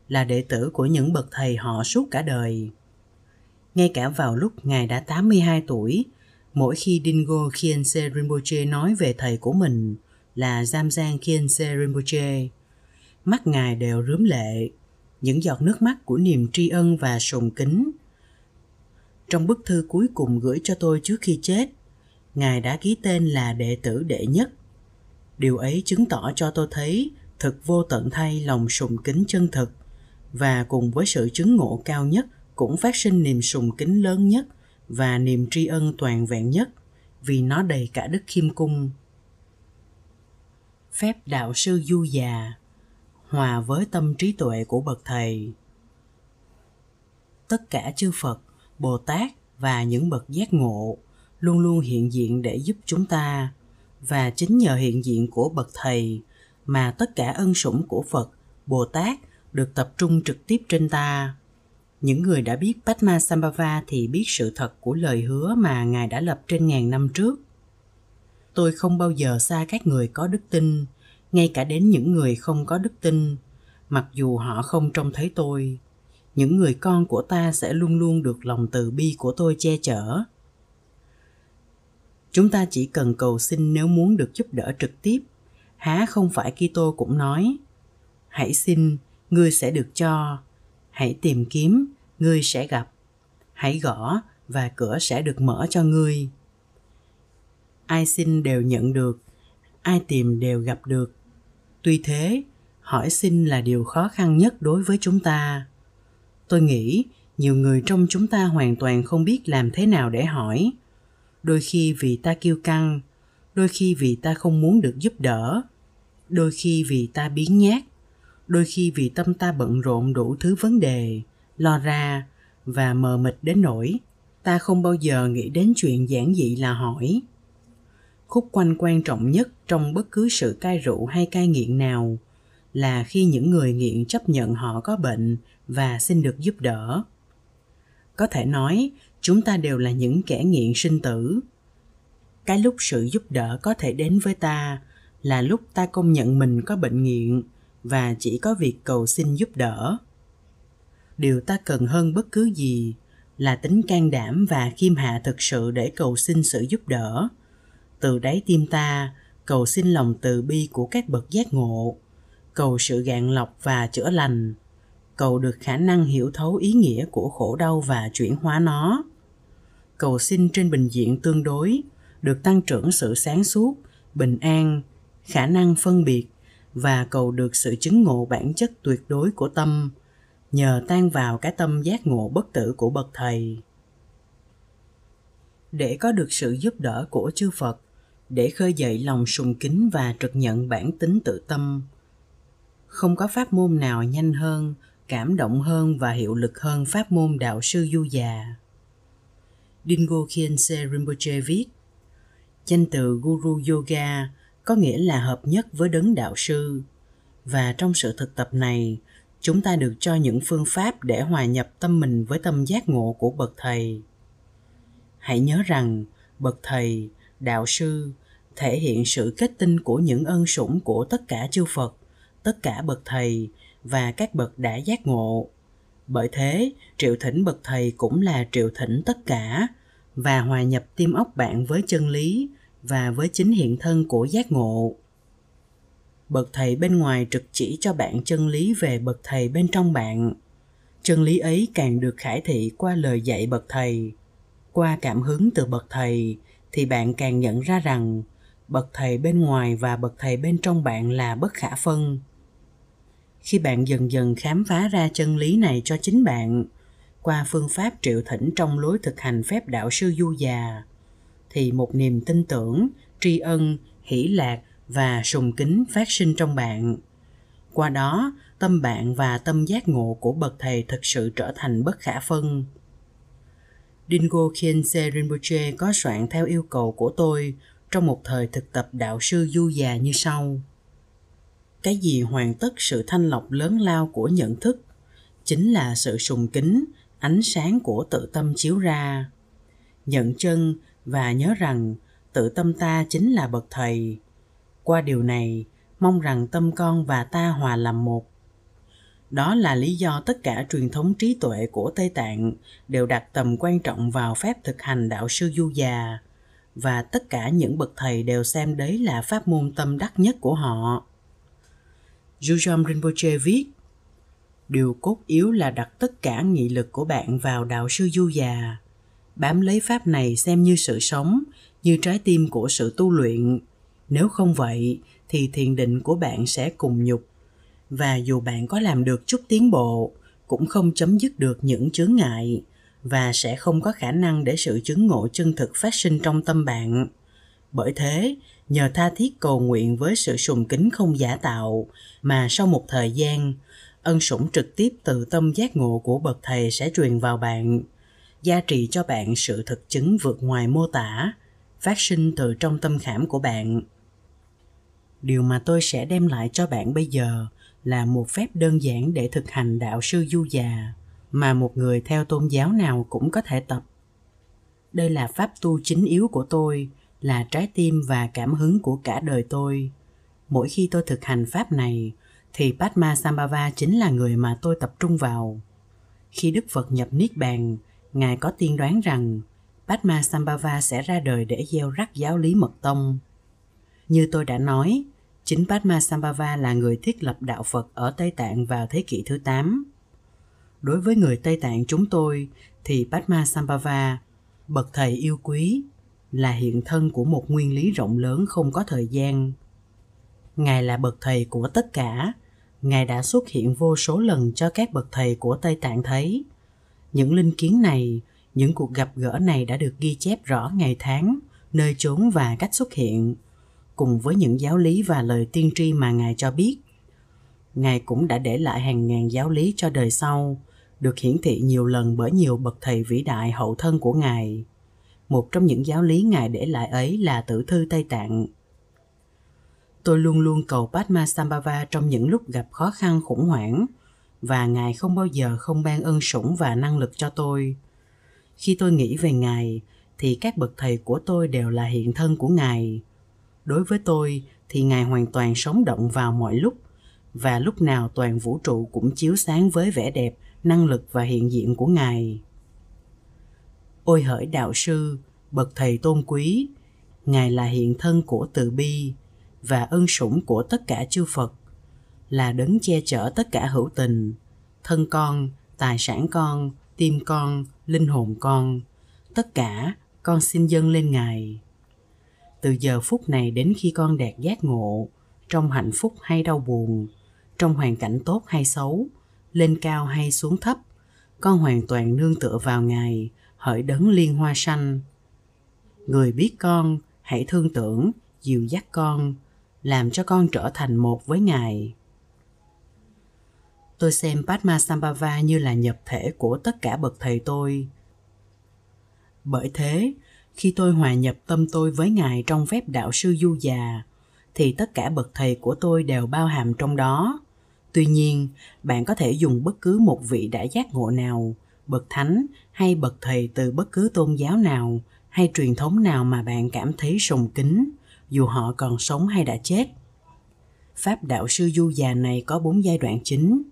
là đệ tử của những bậc thầy họ suốt cả đời. Ngay cả vào lúc Ngài đã 82 tuổi, mỗi khi Dingo Khyentse Rinpoche nói về thầy của mình là Zamzang Khyentse Rinpoche, mắt Ngài đều rướm lệ, những giọt nước mắt của niềm tri ân và sùng kính. Trong bức thư cuối cùng gửi cho tôi trước khi chết, ngài đã ký tên là đệ tử đệ nhất điều ấy chứng tỏ cho tôi thấy thực vô tận thay lòng sùng kính chân thực và cùng với sự chứng ngộ cao nhất cũng phát sinh niềm sùng kính lớn nhất và niềm tri ân toàn vẹn nhất vì nó đầy cả đức khiêm cung. Phép đạo sư du già, hòa với tâm trí tuệ của bậc thầy. Tất cả chư phật, bồ tát và những bậc giác ngộ luôn luôn hiện diện để giúp chúng ta. Và chính nhờ hiện diện của bậc thầy mà tất cả ân sủng của phật, bồ tát được tập trung trực tiếp trên ta những người đã biết Padmasambhava thì biết sự thật của lời hứa mà Ngài đã lập trên ngàn năm trước. Tôi không bao giờ xa các người có đức tin, ngay cả đến những người không có đức tin, mặc dù họ không trông thấy tôi. Những người con của ta sẽ luôn luôn được lòng từ bi của tôi che chở. Chúng ta chỉ cần cầu xin nếu muốn được giúp đỡ trực tiếp. Há không phải Kitô cũng nói, hãy xin, ngươi sẽ được cho hãy tìm kiếm, ngươi sẽ gặp. Hãy gõ và cửa sẽ được mở cho ngươi. Ai xin đều nhận được, ai tìm đều gặp được. Tuy thế, hỏi xin là điều khó khăn nhất đối với chúng ta. Tôi nghĩ nhiều người trong chúng ta hoàn toàn không biết làm thế nào để hỏi. Đôi khi vì ta kiêu căng, đôi khi vì ta không muốn được giúp đỡ, đôi khi vì ta biến nhát đôi khi vì tâm ta bận rộn đủ thứ vấn đề, lo ra và mờ mịt đến nỗi, ta không bao giờ nghĩ đến chuyện giản dị là hỏi. Khúc quanh quan trọng nhất trong bất cứ sự cai rượu hay cai nghiện nào là khi những người nghiện chấp nhận họ có bệnh và xin được giúp đỡ. Có thể nói, chúng ta đều là những kẻ nghiện sinh tử. Cái lúc sự giúp đỡ có thể đến với ta là lúc ta công nhận mình có bệnh nghiện và chỉ có việc cầu xin giúp đỡ. Điều ta cần hơn bất cứ gì là tính can đảm và khiêm hạ thực sự để cầu xin sự giúp đỡ. Từ đáy tim ta, cầu xin lòng từ bi của các bậc giác ngộ, cầu sự gạn lọc và chữa lành, cầu được khả năng hiểu thấu ý nghĩa của khổ đau và chuyển hóa nó. Cầu xin trên bình diện tương đối, được tăng trưởng sự sáng suốt, bình an, khả năng phân biệt và cầu được sự chứng ngộ bản chất tuyệt đối của tâm, nhờ tan vào cái tâm giác ngộ bất tử của bậc thầy. Để có được sự giúp đỡ của chư phật, để khơi dậy lòng sùng kính và trực nhận bản tính tự tâm, không có pháp môn nào nhanh hơn, cảm động hơn và hiệu lực hơn pháp môn đạo sư du già. Dingo Khiense Rinpoche viết, Danh từ Guru Yoga có nghĩa là hợp nhất với đấng đạo sư. Và trong sự thực tập này, chúng ta được cho những phương pháp để hòa nhập tâm mình với tâm giác ngộ của bậc thầy. Hãy nhớ rằng, bậc thầy, đạo sư, thể hiện sự kết tinh của những ân sủng của tất cả chư phật, tất cả bậc thầy và các bậc đã giác ngộ. Bởi thế, triệu thỉnh bậc thầy cũng là triệu thỉnh tất cả và hòa nhập tim óc bạn với chân lý và với chính hiện thân của giác ngộ. Bậc thầy bên ngoài trực chỉ cho bạn chân lý về bậc thầy bên trong bạn. Chân lý ấy càng được khải thị qua lời dạy bậc thầy. Qua cảm hứng từ bậc thầy, thì bạn càng nhận ra rằng bậc thầy bên ngoài và bậc thầy bên trong bạn là bất khả phân. Khi bạn dần dần khám phá ra chân lý này cho chính bạn, qua phương pháp triệu thỉnh trong lối thực hành phép đạo sư du già thì một niềm tin tưởng tri ân hỷ lạc và sùng kính phát sinh trong bạn qua đó tâm bạn và tâm giác ngộ của bậc thầy thực sự trở thành bất khả phân Dingo Khyentse Rinpoche có soạn theo yêu cầu của tôi trong một thời thực tập đạo sư du già như sau. Cái gì hoàn tất sự thanh lọc lớn lao của nhận thức chính là sự sùng kính, ánh sáng của tự tâm chiếu ra. Nhận chân và nhớ rằng tự tâm ta chính là bậc thầy. Qua điều này, mong rằng tâm con và ta hòa làm một. Đó là lý do tất cả truyền thống trí tuệ của tây tạng đều đặt tầm quan trọng vào phép thực hành đạo sư du già, và tất cả những bậc thầy đều xem đấy là pháp môn tâm đắc nhất của họ. Jujom Rinpoche viết, Điều cốt yếu là đặt tất cả nghị lực của bạn vào đạo sư du già bám lấy pháp này xem như sự sống, như trái tim của sự tu luyện. Nếu không vậy, thì thiền định của bạn sẽ cùng nhục. Và dù bạn có làm được chút tiến bộ, cũng không chấm dứt được những chướng ngại, và sẽ không có khả năng để sự chứng ngộ chân thực phát sinh trong tâm bạn. Bởi thế, nhờ tha thiết cầu nguyện với sự sùng kính không giả tạo, mà sau một thời gian, ân sủng trực tiếp từ tâm giác ngộ của bậc thầy sẽ truyền vào bạn gia trì cho bạn sự thực chứng vượt ngoài mô tả phát sinh từ trong tâm khảm của bạn. Điều mà tôi sẽ đem lại cho bạn bây giờ là một phép đơn giản để thực hành đạo sư du già mà một người theo tôn giáo nào cũng có thể tập. Đây là pháp tu chính yếu của tôi là trái tim và cảm hứng của cả đời tôi. Mỗi khi tôi thực hành pháp này thì Padma Sambhava chính là người mà tôi tập trung vào. Khi Đức Phật nhập Niết Bàn, Ngài có tiên đoán rằng Padma Sambhava sẽ ra đời để gieo rắc giáo lý mật tông. Như tôi đã nói, chính Padma Sambhava là người thiết lập đạo Phật ở Tây Tạng vào thế kỷ thứ 8. Đối với người Tây Tạng chúng tôi thì Padma Sambhava, bậc thầy yêu quý, là hiện thân của một nguyên lý rộng lớn không có thời gian. Ngài là bậc thầy của tất cả, Ngài đã xuất hiện vô số lần cho các bậc thầy của Tây Tạng thấy. Những linh kiến này, những cuộc gặp gỡ này đã được ghi chép rõ ngày tháng, nơi chốn và cách xuất hiện, cùng với những giáo lý và lời tiên tri mà Ngài cho biết. Ngài cũng đã để lại hàng ngàn giáo lý cho đời sau, được hiển thị nhiều lần bởi nhiều bậc thầy vĩ đại hậu thân của Ngài. Một trong những giáo lý Ngài để lại ấy là tử thư Tây Tạng – Tôi luôn luôn cầu Padma Sambhava trong những lúc gặp khó khăn khủng hoảng và Ngài không bao giờ không ban ơn sủng và năng lực cho tôi. Khi tôi nghĩ về Ngài thì các bậc thầy của tôi đều là hiện thân của Ngài. Đối với tôi thì Ngài hoàn toàn sống động vào mọi lúc và lúc nào toàn vũ trụ cũng chiếu sáng với vẻ đẹp, năng lực và hiện diện của Ngài. Ôi hỡi đạo sư, bậc thầy tôn quý, Ngài là hiện thân của từ bi, và ân sủng của tất cả chư Phật là đấng che chở tất cả hữu tình, thân con, tài sản con, tim con, linh hồn con, tất cả con xin dâng lên Ngài. Từ giờ phút này đến khi con đạt giác ngộ, trong hạnh phúc hay đau buồn, trong hoàn cảnh tốt hay xấu, lên cao hay xuống thấp, con hoàn toàn nương tựa vào Ngài, hỡi đấng liên hoa xanh. Người biết con, hãy thương tưởng, dìu dắt con, làm cho con trở thành một với Ngài. Tôi xem Padma Sambhava như là nhập thể của tất cả bậc thầy tôi. Bởi thế, khi tôi hòa nhập tâm tôi với Ngài trong phép đạo sư du già, thì tất cả bậc thầy của tôi đều bao hàm trong đó. Tuy nhiên, bạn có thể dùng bất cứ một vị đã giác ngộ nào, bậc thánh hay bậc thầy từ bất cứ tôn giáo nào hay truyền thống nào mà bạn cảm thấy sùng kính dù họ còn sống hay đã chết. Pháp đạo sư du già này có bốn giai đoạn chính.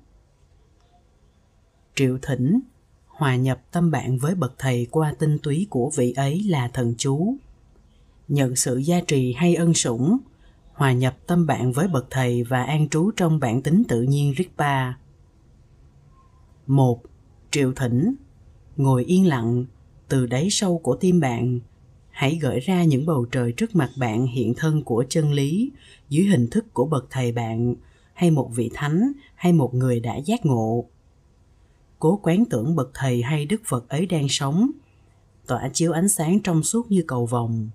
Triệu thỉnh, hòa nhập tâm bạn với bậc thầy qua tinh túy của vị ấy là thần chú. Nhận sự gia trì hay ân sủng, hòa nhập tâm bạn với bậc thầy và an trú trong bản tính tự nhiên Rigpa. một Triệu thỉnh, ngồi yên lặng, từ đáy sâu của tim bạn, hãy gợi ra những bầu trời trước mặt bạn hiện thân của chân lý dưới hình thức của bậc thầy bạn hay một vị thánh hay một người đã giác ngộ cố quán tưởng bậc thầy hay đức phật ấy đang sống. Tỏa chiếu ánh sáng trong suốt như cầu vồng.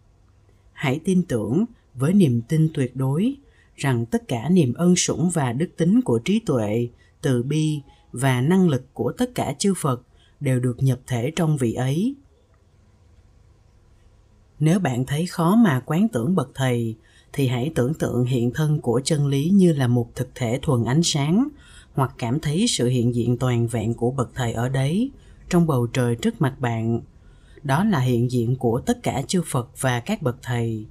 Hãy tin tưởng với niềm tin tuyệt đối rằng tất cả niềm ân sủng và đức tính của trí tuệ, từ bi và năng lực của tất cả chư phật đều được nhập thể trong vị ấy. Nếu bạn thấy khó mà quán tưởng bậc thầy, thì hãy tưởng tượng hiện thân của chân lý như là một thực thể thuần ánh sáng hoặc cảm thấy sự hiện diện toàn vẹn của bậc thầy ở đấy, trong bầu trời trước mặt bạn. Đó là hiện diện của tất cả chư phật và các bậc thầy.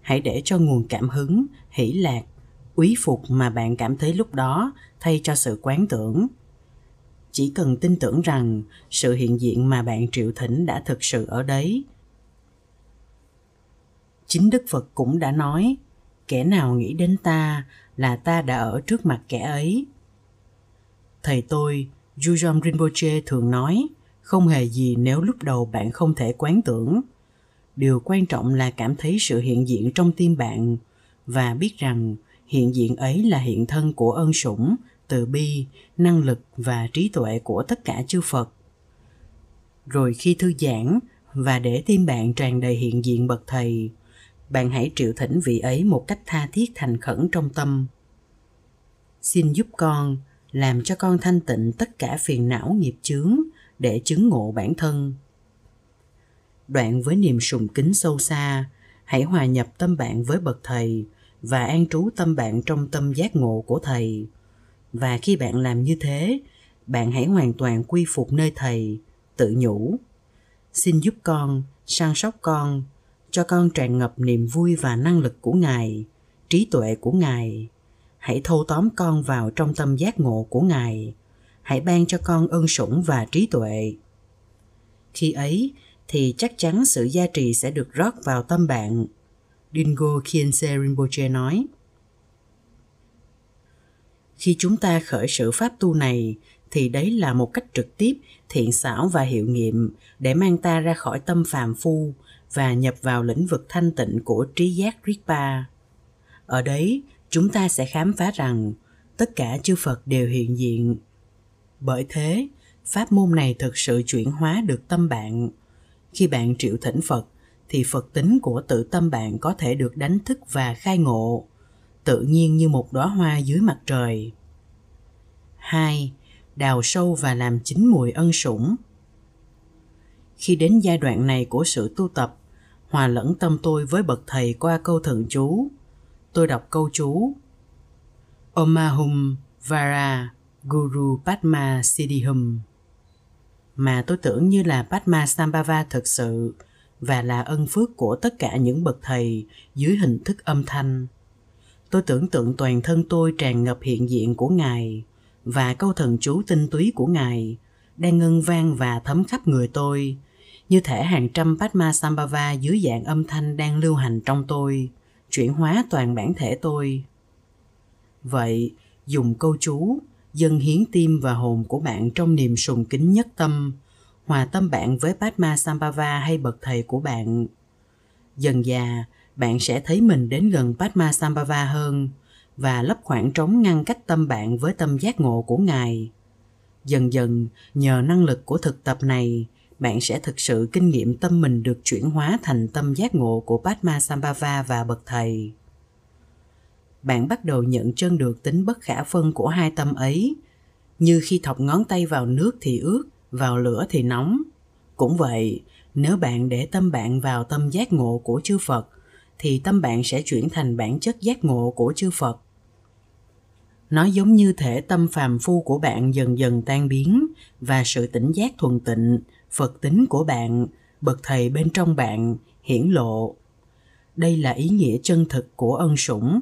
Hãy để cho nguồn cảm hứng, hỷ lạc úy phục mà bạn cảm thấy lúc đó thay cho sự quán tưởng. Chỉ cần tin tưởng rằng sự hiện diện mà bạn triệu thỉnh đã thực sự ở đấy. Chính đức phật cũng đã nói, kẻ nào nghĩ đến ta là ta đã ở trước mặt kẻ ấy thầy tôi Jujom Rinpoche thường nói, không hề gì nếu lúc đầu bạn không thể quán tưởng. Điều quan trọng là cảm thấy sự hiện diện trong tim bạn và biết rằng hiện diện ấy là hiện thân của ân sủng, từ bi, năng lực và trí tuệ của tất cả chư phật. Rồi khi thư giãn và để tim bạn tràn đầy hiện diện bậc thầy, bạn hãy triệu thỉnh vị ấy một cách tha thiết thành khẩn trong tâm. Xin giúp con làm cho con thanh tịnh tất cả phiền não nghiệp chướng để chứng ngộ bản thân. Đoạn với niềm sùng kính sâu xa, hãy hòa nhập tâm bạn với bậc thầy và an trú tâm bạn trong tâm giác ngộ của thầy. Và khi bạn làm như thế, bạn hãy hoàn toàn quy phục nơi thầy, tự nhủ. Xin giúp con săn sóc con, cho con tràn ngập niềm vui và năng lực của ngài, trí tuệ của ngài hãy thâu tóm con vào trong tâm giác ngộ của ngài. Hãy ban cho con ơn sủng và trí tuệ. Khi ấy thì chắc chắn sự gia trì sẽ được rót vào tâm bạn. Dingo kiense rinpoche nói khi chúng ta khởi sự pháp tu này thì đấy là một cách trực tiếp thiện xảo và hiệu nghiệm để mang ta ra khỏi tâm phàm phu và nhập vào lĩnh vực thanh tịnh của trí giác Rigpa. Ở đấy, chúng ta sẽ khám phá rằng tất cả chư Phật đều hiện diện. Bởi thế, pháp môn này thực sự chuyển hóa được tâm bạn. Khi bạn triệu thỉnh Phật, thì Phật tính của tự tâm bạn có thể được đánh thức và khai ngộ, tự nhiên như một đóa hoa dưới mặt trời. 2. Đào sâu và làm chín mùi ân sủng. Khi đến giai đoạn này của sự tu tập, hòa lẫn tâm tôi với bậc thầy qua câu thần chú. Tôi đọc câu chú. Omahum Vara Guru Padma Siddhihum. Mà tôi tưởng như là Padma Sambhava thực sự và là ân phước của tất cả những bậc thầy dưới hình thức âm thanh. Tôi tưởng tượng toàn thân tôi tràn ngập hiện diện của Ngài và câu thần chú tinh túy của Ngài đang ngân vang và thấm khắp người tôi như thể hàng trăm Padma Sambhava dưới dạng âm thanh đang lưu hành trong tôi, chuyển hóa toàn bản thể tôi. Vậy, dùng câu chú, dâng hiến tim và hồn của bạn trong niềm sùng kính nhất tâm, hòa tâm bạn với Padma Sambhava hay bậc thầy của bạn. Dần già, bạn sẽ thấy mình đến gần Padma Sambhava hơn và lấp khoảng trống ngăn cách tâm bạn với tâm giác ngộ của Ngài. Dần dần, nhờ năng lực của thực tập này, bạn sẽ thực sự kinh nghiệm tâm mình được chuyển hóa thành tâm giác ngộ của Padma Sambhava và bậc thầy. Bạn bắt đầu nhận chân được tính bất khả phân của hai tâm ấy, như khi thọc ngón tay vào nước thì ướt, vào lửa thì nóng. Cũng vậy, nếu bạn để tâm bạn vào tâm giác ngộ của chư Phật, thì tâm bạn sẽ chuyển thành bản chất giác ngộ của chư Phật. Nó giống như thể tâm phàm phu của bạn dần dần tan biến và sự tỉnh giác thuần tịnh phật tính của bạn bậc thầy bên trong bạn hiển lộ. Đây là ý nghĩa chân thực của ân sủng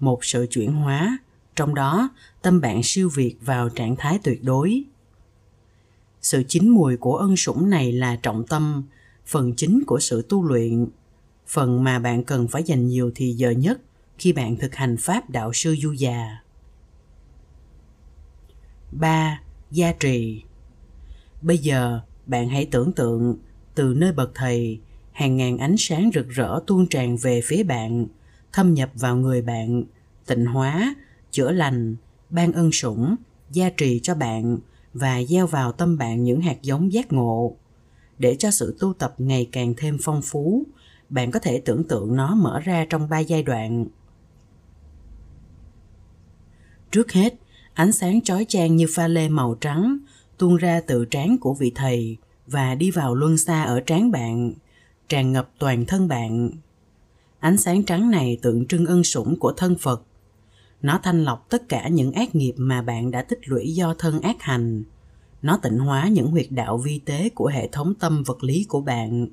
một sự chuyển hóa. Trong đó tâm bạn siêu việt vào trạng thái tuyệt đối. Sự chín mùi của ân sủng này là trọng tâm phần chính của sự tu luyện. Phần mà bạn cần phải dành nhiều thì giờ nhất khi bạn thực hành pháp đạo sư du già. 3. Gia trì. Bây giờ, bạn hãy tưởng tượng, từ nơi bậc thầy, hàng ngàn ánh sáng rực rỡ tuôn tràn về phía bạn, thâm nhập vào người bạn, tịnh hóa, chữa lành, ban ân sủng, gia trì cho bạn và gieo vào tâm bạn những hạt giống giác ngộ. Để cho sự tu tập ngày càng thêm phong phú, bạn có thể tưởng tượng nó mở ra trong ba giai đoạn. Trước hết, ánh sáng chói chang như pha lê màu trắng tuôn ra từ trán của vị thầy và đi vào luân xa ở trán bạn, tràn ngập toàn thân bạn. Ánh sáng trắng này tượng trưng ân sủng của thân Phật. Nó thanh lọc tất cả những ác nghiệp mà bạn đã tích lũy do thân ác hành. Nó tịnh hóa những huyệt đạo vi tế của hệ thống tâm vật lý của bạn.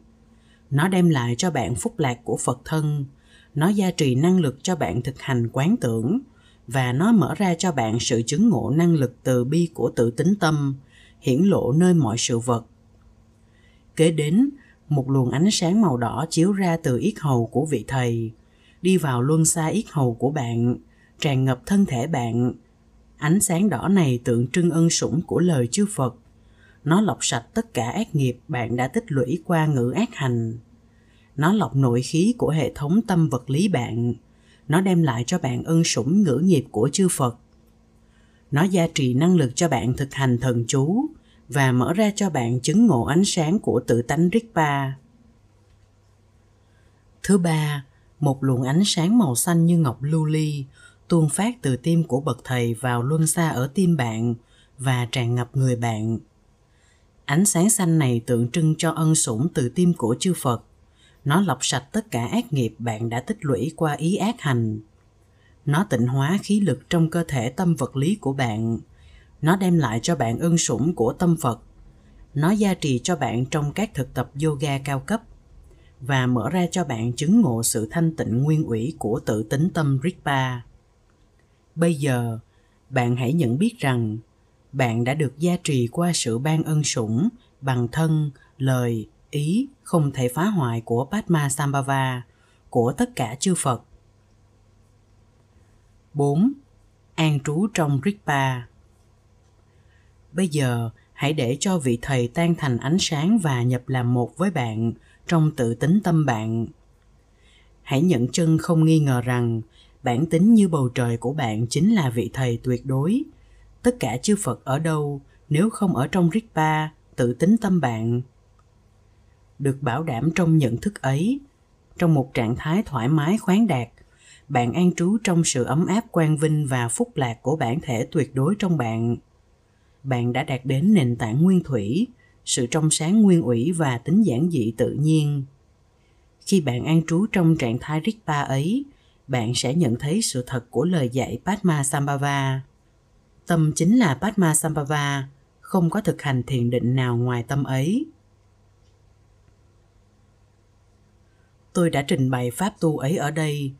Nó đem lại cho bạn phúc lạc của Phật thân. Nó gia trì năng lực cho bạn thực hành quán tưởng và nó mở ra cho bạn sự chứng ngộ năng lực từ bi của tự tính tâm, hiển lộ nơi mọi sự vật. Kế đến, một luồng ánh sáng màu đỏ chiếu ra từ yết hầu của vị thầy, đi vào luân xa yết hầu của bạn, tràn ngập thân thể bạn. Ánh sáng đỏ này tượng trưng ân sủng của lời chư Phật. nó lọc sạch tất cả ác nghiệp bạn đã tích lũy qua ngữ ác hành nó lọc nội khí của hệ thống tâm vật lý bạn nó đem lại cho bạn ân sủng ngữ nghiệp của chư phật nó gia trì năng lực cho bạn thực hành thần chú và mở ra cho bạn chứng ngộ ánh sáng của tự tánh Rigpa. Thứ ba, một luồng ánh sáng màu xanh như ngọc lưu ly tuôn phát từ tim của bậc thầy vào luân xa ở tim bạn và tràn ngập người bạn. Ánh sáng xanh này tượng trưng cho ân sủng từ tim của chư Phật. Nó lọc sạch tất cả ác nghiệp bạn đã tích lũy qua ý ác hành. Nó tịnh hóa khí lực trong cơ thể tâm vật lý của bạn. Nó đem lại cho bạn ân sủng của tâm Phật. Nó gia trì cho bạn trong các thực tập yoga cao cấp và mở ra cho bạn chứng ngộ sự thanh tịnh nguyên ủy của tự tính tâm Rigpa. Bây giờ, bạn hãy nhận biết rằng bạn đã được gia trì qua sự ban ân sủng bằng thân, lời, ý không thể phá hoại của Padma Sambhava, của tất cả chư Phật. 4. An trú trong Rigpa Bây giờ, hãy để cho vị thầy tan thành ánh sáng và nhập làm một với bạn trong tự tính tâm bạn. Hãy nhận chân không nghi ngờ rằng bản tính như bầu trời của bạn chính là vị thầy tuyệt đối. Tất cả chư Phật ở đâu nếu không ở trong Rigpa, tự tính tâm bạn. Được bảo đảm trong nhận thức ấy, trong một trạng thái thoải mái khoáng đạt, bạn an trú trong sự ấm áp quang vinh và phúc lạc của bản thể tuyệt đối trong bạn. Bạn đã đạt đến nền tảng nguyên thủy, sự trong sáng nguyên ủy và tính giản dị tự nhiên. Khi bạn an trú trong trạng thái Rigpa ấy, bạn sẽ nhận thấy sự thật của lời dạy Padma Sambhava. Tâm chính là Padma Sambhava, không có thực hành thiền định nào ngoài tâm ấy. Tôi đã trình bày pháp tu ấy ở đây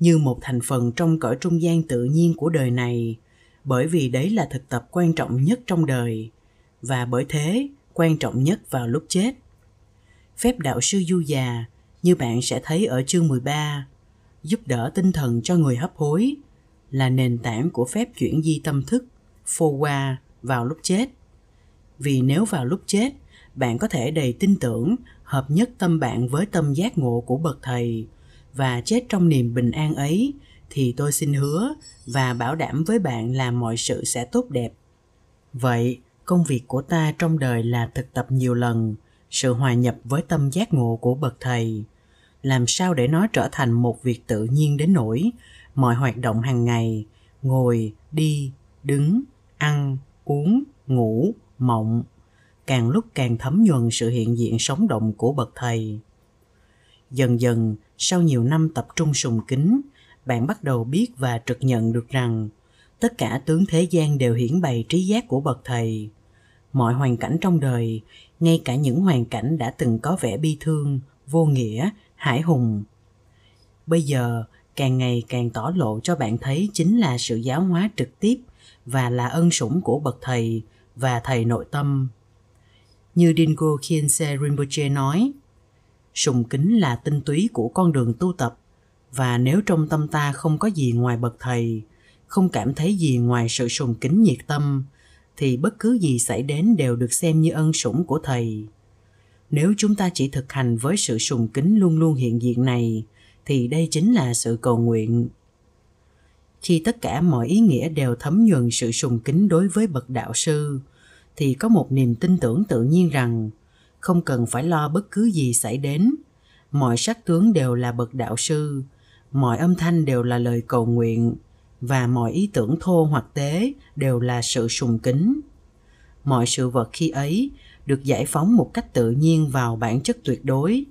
như một thành phần trong cõi trung gian tự nhiên của đời này, bởi vì đấy là thực tập quan trọng nhất trong đời và bởi thế quan trọng nhất vào lúc chết. Phép đạo sư du già, như bạn sẽ thấy ở chương 13, giúp đỡ tinh thần cho người hấp hối, là nền tảng của phép chuyển di tâm thức, phô qua vào lúc chết. Vì nếu vào lúc chết, bạn có thể đầy tin tưởng, hợp nhất tâm bạn với tâm giác ngộ của bậc thầy và chết trong niềm bình an ấy thì tôi xin hứa và bảo đảm với bạn là mọi sự sẽ tốt đẹp. Vậy, công việc của ta trong đời là thực tập nhiều lần sự hòa nhập với tâm giác ngộ của bậc thầy làm sao để nó trở thành một việc tự nhiên đến nỗi mọi hoạt động hàng ngày ngồi đi đứng ăn uống ngủ mộng càng lúc càng thấm nhuần sự hiện diện sống động của bậc thầy dần dần sau nhiều năm tập trung sùng kính, bạn bắt đầu biết và trực nhận được rằng tất cả tướng thế gian đều hiển bày trí giác của bậc thầy. Mọi hoàn cảnh trong đời, ngay cả những hoàn cảnh đã từng có vẻ bi thương, vô nghĩa hải hùng, bây giờ càng ngày càng tỏ lộ cho bạn thấy chính là sự giáo hóa trực tiếp và là ân sủng của bậc thầy và thầy nội tâm. Như Dingo Khyentse Rinpoche nói sùng kính là tinh túy của con đường tu tập. Và nếu trong tâm ta không có gì ngoài bậc thầy, không cảm thấy gì ngoài sự sùng kính nhiệt tâm, thì bất cứ gì xảy đến đều được xem như ân sủng của thầy. Nếu chúng ta chỉ thực hành với sự sùng kính luôn luôn hiện diện này, thì đây chính là sự cầu nguyện. Khi tất cả mọi ý nghĩa đều thấm nhuần sự sùng kính đối với bậc đạo sư, thì có một niềm tin tưởng tự nhiên rằng không cần phải lo bất cứ gì xảy đến. Mọi sắc tướng đều là bậc đạo sư. Mọi âm thanh đều là lời cầu nguyện. Và mọi ý tưởng thô hoặc tế đều là sự sùng kính. Mọi sự vật khi ấy được giải phóng một cách tự nhiên vào bản chất tuyệt đối.